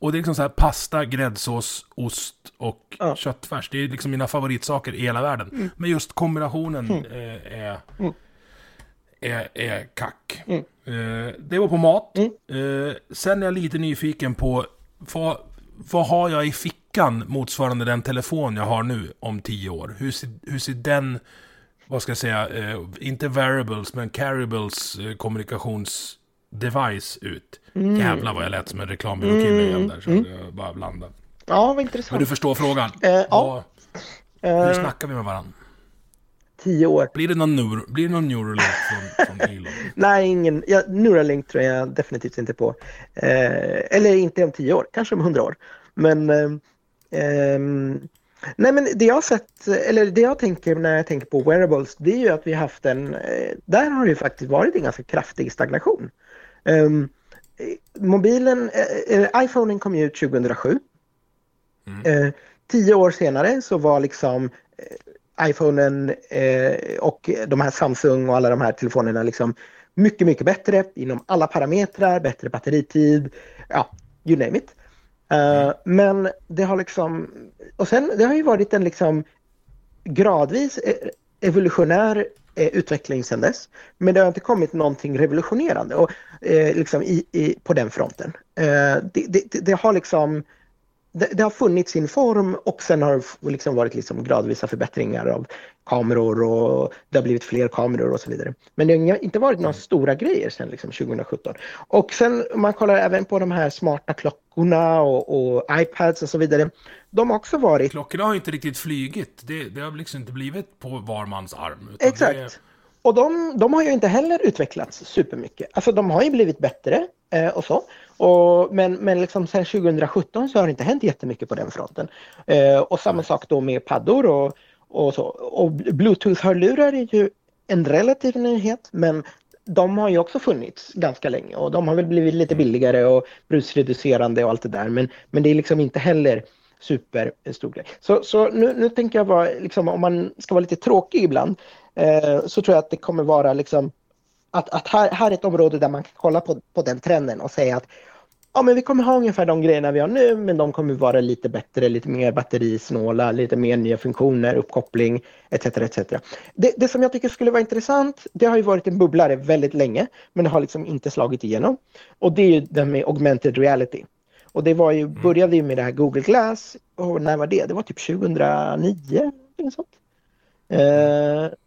Och det är liksom så här pasta, gräddsås, ost och Ja. köttfärs. Det är liksom mina favoritsaker i hela världen. Mm. Men just kombinationen eh, är, är, är kack. Mm. Eh, det var på mat. Eh, sen är jag lite nyfiken på vad, vad har jag i fickan motsvarande den telefon jag har nu om tio år? Hur ser, hur ser den, vad ska jag säga, eh, inte variables men carryables eh, kommunikationsdevice ut? Mm. Jävlar vad jag lät som en reklambyråkille igen där, så jag bara blandade. Ja, vad Men intressant. du förstår frågan? Eh, ja. Vad, hur Eh, snackar vi med varandra? tio år. Blir det någon, neuro, blir det någon Neuralink från, från Elon? Nej, ingen. Ja, Neuralink tror jag definitivt inte på. Eh, eller inte om tio år, kanske om hundra år. Men, eh, ehm, nej, men det jag sett, eller det jag tänker när jag tänker på wearables, det är ju att vi haft en, eh, där har det ju faktiskt varit en ganska kraftig stagnation. Eh, mobilen, eh, eh, iPhonen kom ut 2007. Eh, tio år senare så var liksom eh, iPhonen eh, och de här Samsung och alla de här telefonerna liksom mycket, mycket bättre inom alla parametrar, bättre batteritid, ja, you name it. Eh, Men det har liksom, och sen det har ju varit en liksom gradvis evolutionär eh, utveckling sedan dess. Men det har inte kommit någonting revolutionerande och, eh, liksom i, i, på den fronten. Eh, det, det, det- det har liksom det, det har funnits sin form och sen har det liksom varit liksom gradvisa förbättringar av kameror och det har blivit fler kameror och så vidare. Men det har inte varit några stora grejer sedan liksom 2017. Och sen om man kollar även på de här smarta klockorna och, och iPads och så vidare. De har också varit Klockorna har inte riktigt flygit. Det, det har liksom inte blivit på var mans arm. Exakt. Det, Och de, de har ju inte heller utvecklats supermycket. Alltså de har ju blivit bättre eh, och så. Och, men men liksom sen 2017 så har det inte hänt jättemycket på den fronten. Eh, och samma sak då med paddor och, och så. Och Bluetooth-hörlurar är ju en relativ nyhet men de har ju också funnits ganska länge och de har väl blivit lite billigare och brusreducerande och allt det där. Men, men det är liksom inte heller superstor grej. Så, så nu, nu tänker jag vara, liksom, om man ska vara lite tråkig ibland, eh, så tror jag att det kommer vara liksom att, att här, här är ett område där man kan kolla på, på den trenden och säga att ja, men vi kommer ha ungefär de grejerna vi har nu, men de kommer vara lite bättre, lite mer batterisnåla, lite mer nya funktioner, uppkoppling etc. etc. Det, det som jag tycker skulle vara intressant, det har ju varit en bubblare väldigt länge, men det har liksom inte slagit igenom. Och det är ju det med augmented reality. Och det var ju, började ju med det här Google Glass, och när var det? Det var typ 2009, eller sånt. Eh,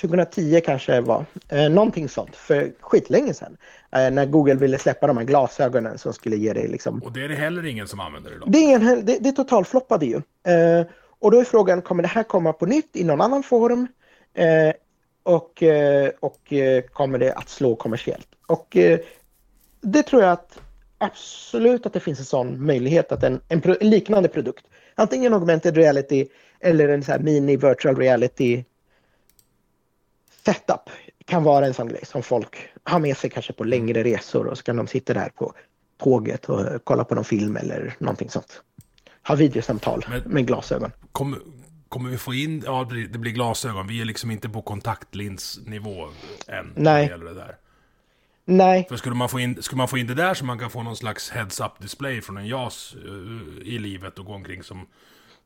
2010 kanske det var. Eh, någonting sånt, för skitlänge sedan. Eh, när Google ville släppa de här glasögonen som skulle ge dig liksom... och det är det heller ingen som använder idag. Det, är ingen, det, det totalfloppade ju. Eh, och då är frågan, kommer det här komma på nytt i någon annan form? Eh, och eh, och eh, kommer det att slå kommersiellt? Och eh, det tror jag att absolut att det finns en sån möjlighet att en, en, pro, en liknande produkt, antingen augmented reality eller en så här mini virtual reality setup kan vara en sån grej som folk har med sig kanske på längre resor och så kan de sitta där på tåget och kolla på någon film eller någonting sånt. Ha videosamtal Men- med glasögon. Kommer, kommer vi få in, ja det blir- glasögon. Vi är liksom inte på kontaktlinsnivå än. Nej. Det gäller det där. Nej. För skulle man, få in, skulle man få in det där så man kan få någon slags heads-up display från en JAS uh, i livet och gå omkring som,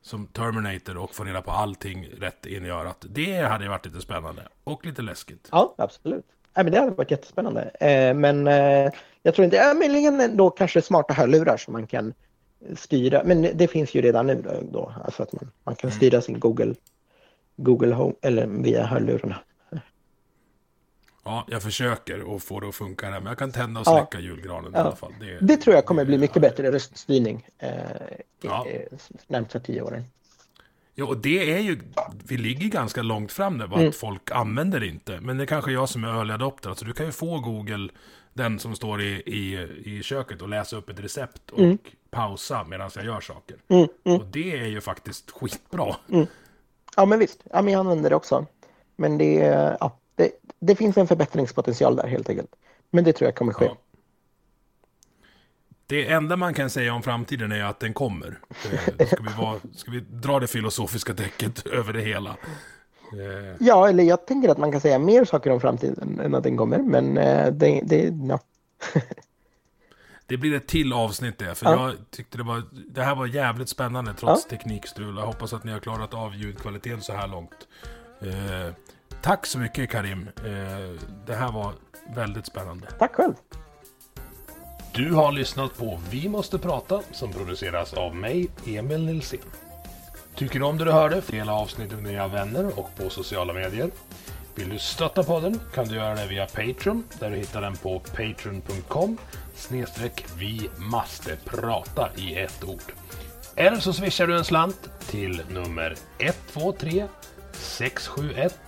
som Terminator och få reda på allting rätt in i örat. Det hade varit lite spännande. Och lite läskigt. Ja, absolut. Nej, men det hade varit jättespännande. Eh, men eh, jag tror inte, ja, möjligen då kanske smarta hörlurar som man kan styra. Men det finns ju redan nu då, då alltså att man, man kan styra sin Google, Google Home eller via hörlurarna. Ja, jag försöker att få det att funka där, men jag kan tända och släcka ja. julgranen ja. i alla fall. Det, det tror jag kommer bli mycket bättre röststyrning eh, ja. närmsta tio åren. Ja, och det är ju, vi ligger ganska långt fram där, vad mm. att folk använder det inte. Men det är kanske jag som är early adopter, alltså du kan ju få Google, den som står i, i, i köket och läsa upp ett recept och mm. pausa medan jag gör saker. Mm. mm. Och det är ju faktiskt skitbra. Mm. Ja, men visst. Ja, men jag använder det också. Men det, ja, det, finns en förbättringspotential där helt enkelt. Men det tror jag kommer ske. Ja. Det enda man kan säga om framtiden är att den kommer. Eh, ska vi, vara, ska vi dra det filosofiska täcket över det hela? Eh. Ja, eller jag tänker att man kan säga mer saker om framtiden än att den kommer, men eh, det, det ja. Det blir ett till avsnitt det, för ja. jag tyckte det var, det här var jävligt spännande trots ja. teknikstrul. Jag hoppas att ni har klarat av ljudkvaliteten så här långt. Tack så mycket Karim. Eh, det här var väldigt spännande. Tack själv. Du har lyssnat på Vi måste prata som produceras av mig, Emil Nilsson. Tycker du om det du hörde? Dela avsnittet med dina vänner och på sociala medier. Vill du stötta podden kan du göra det via Patreon där du hittar den på patreon.com snedstreck vi måste prata i ett ord. Eller så swishar du en slant till nummer 123 671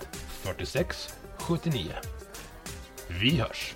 46 79. Vi hörs!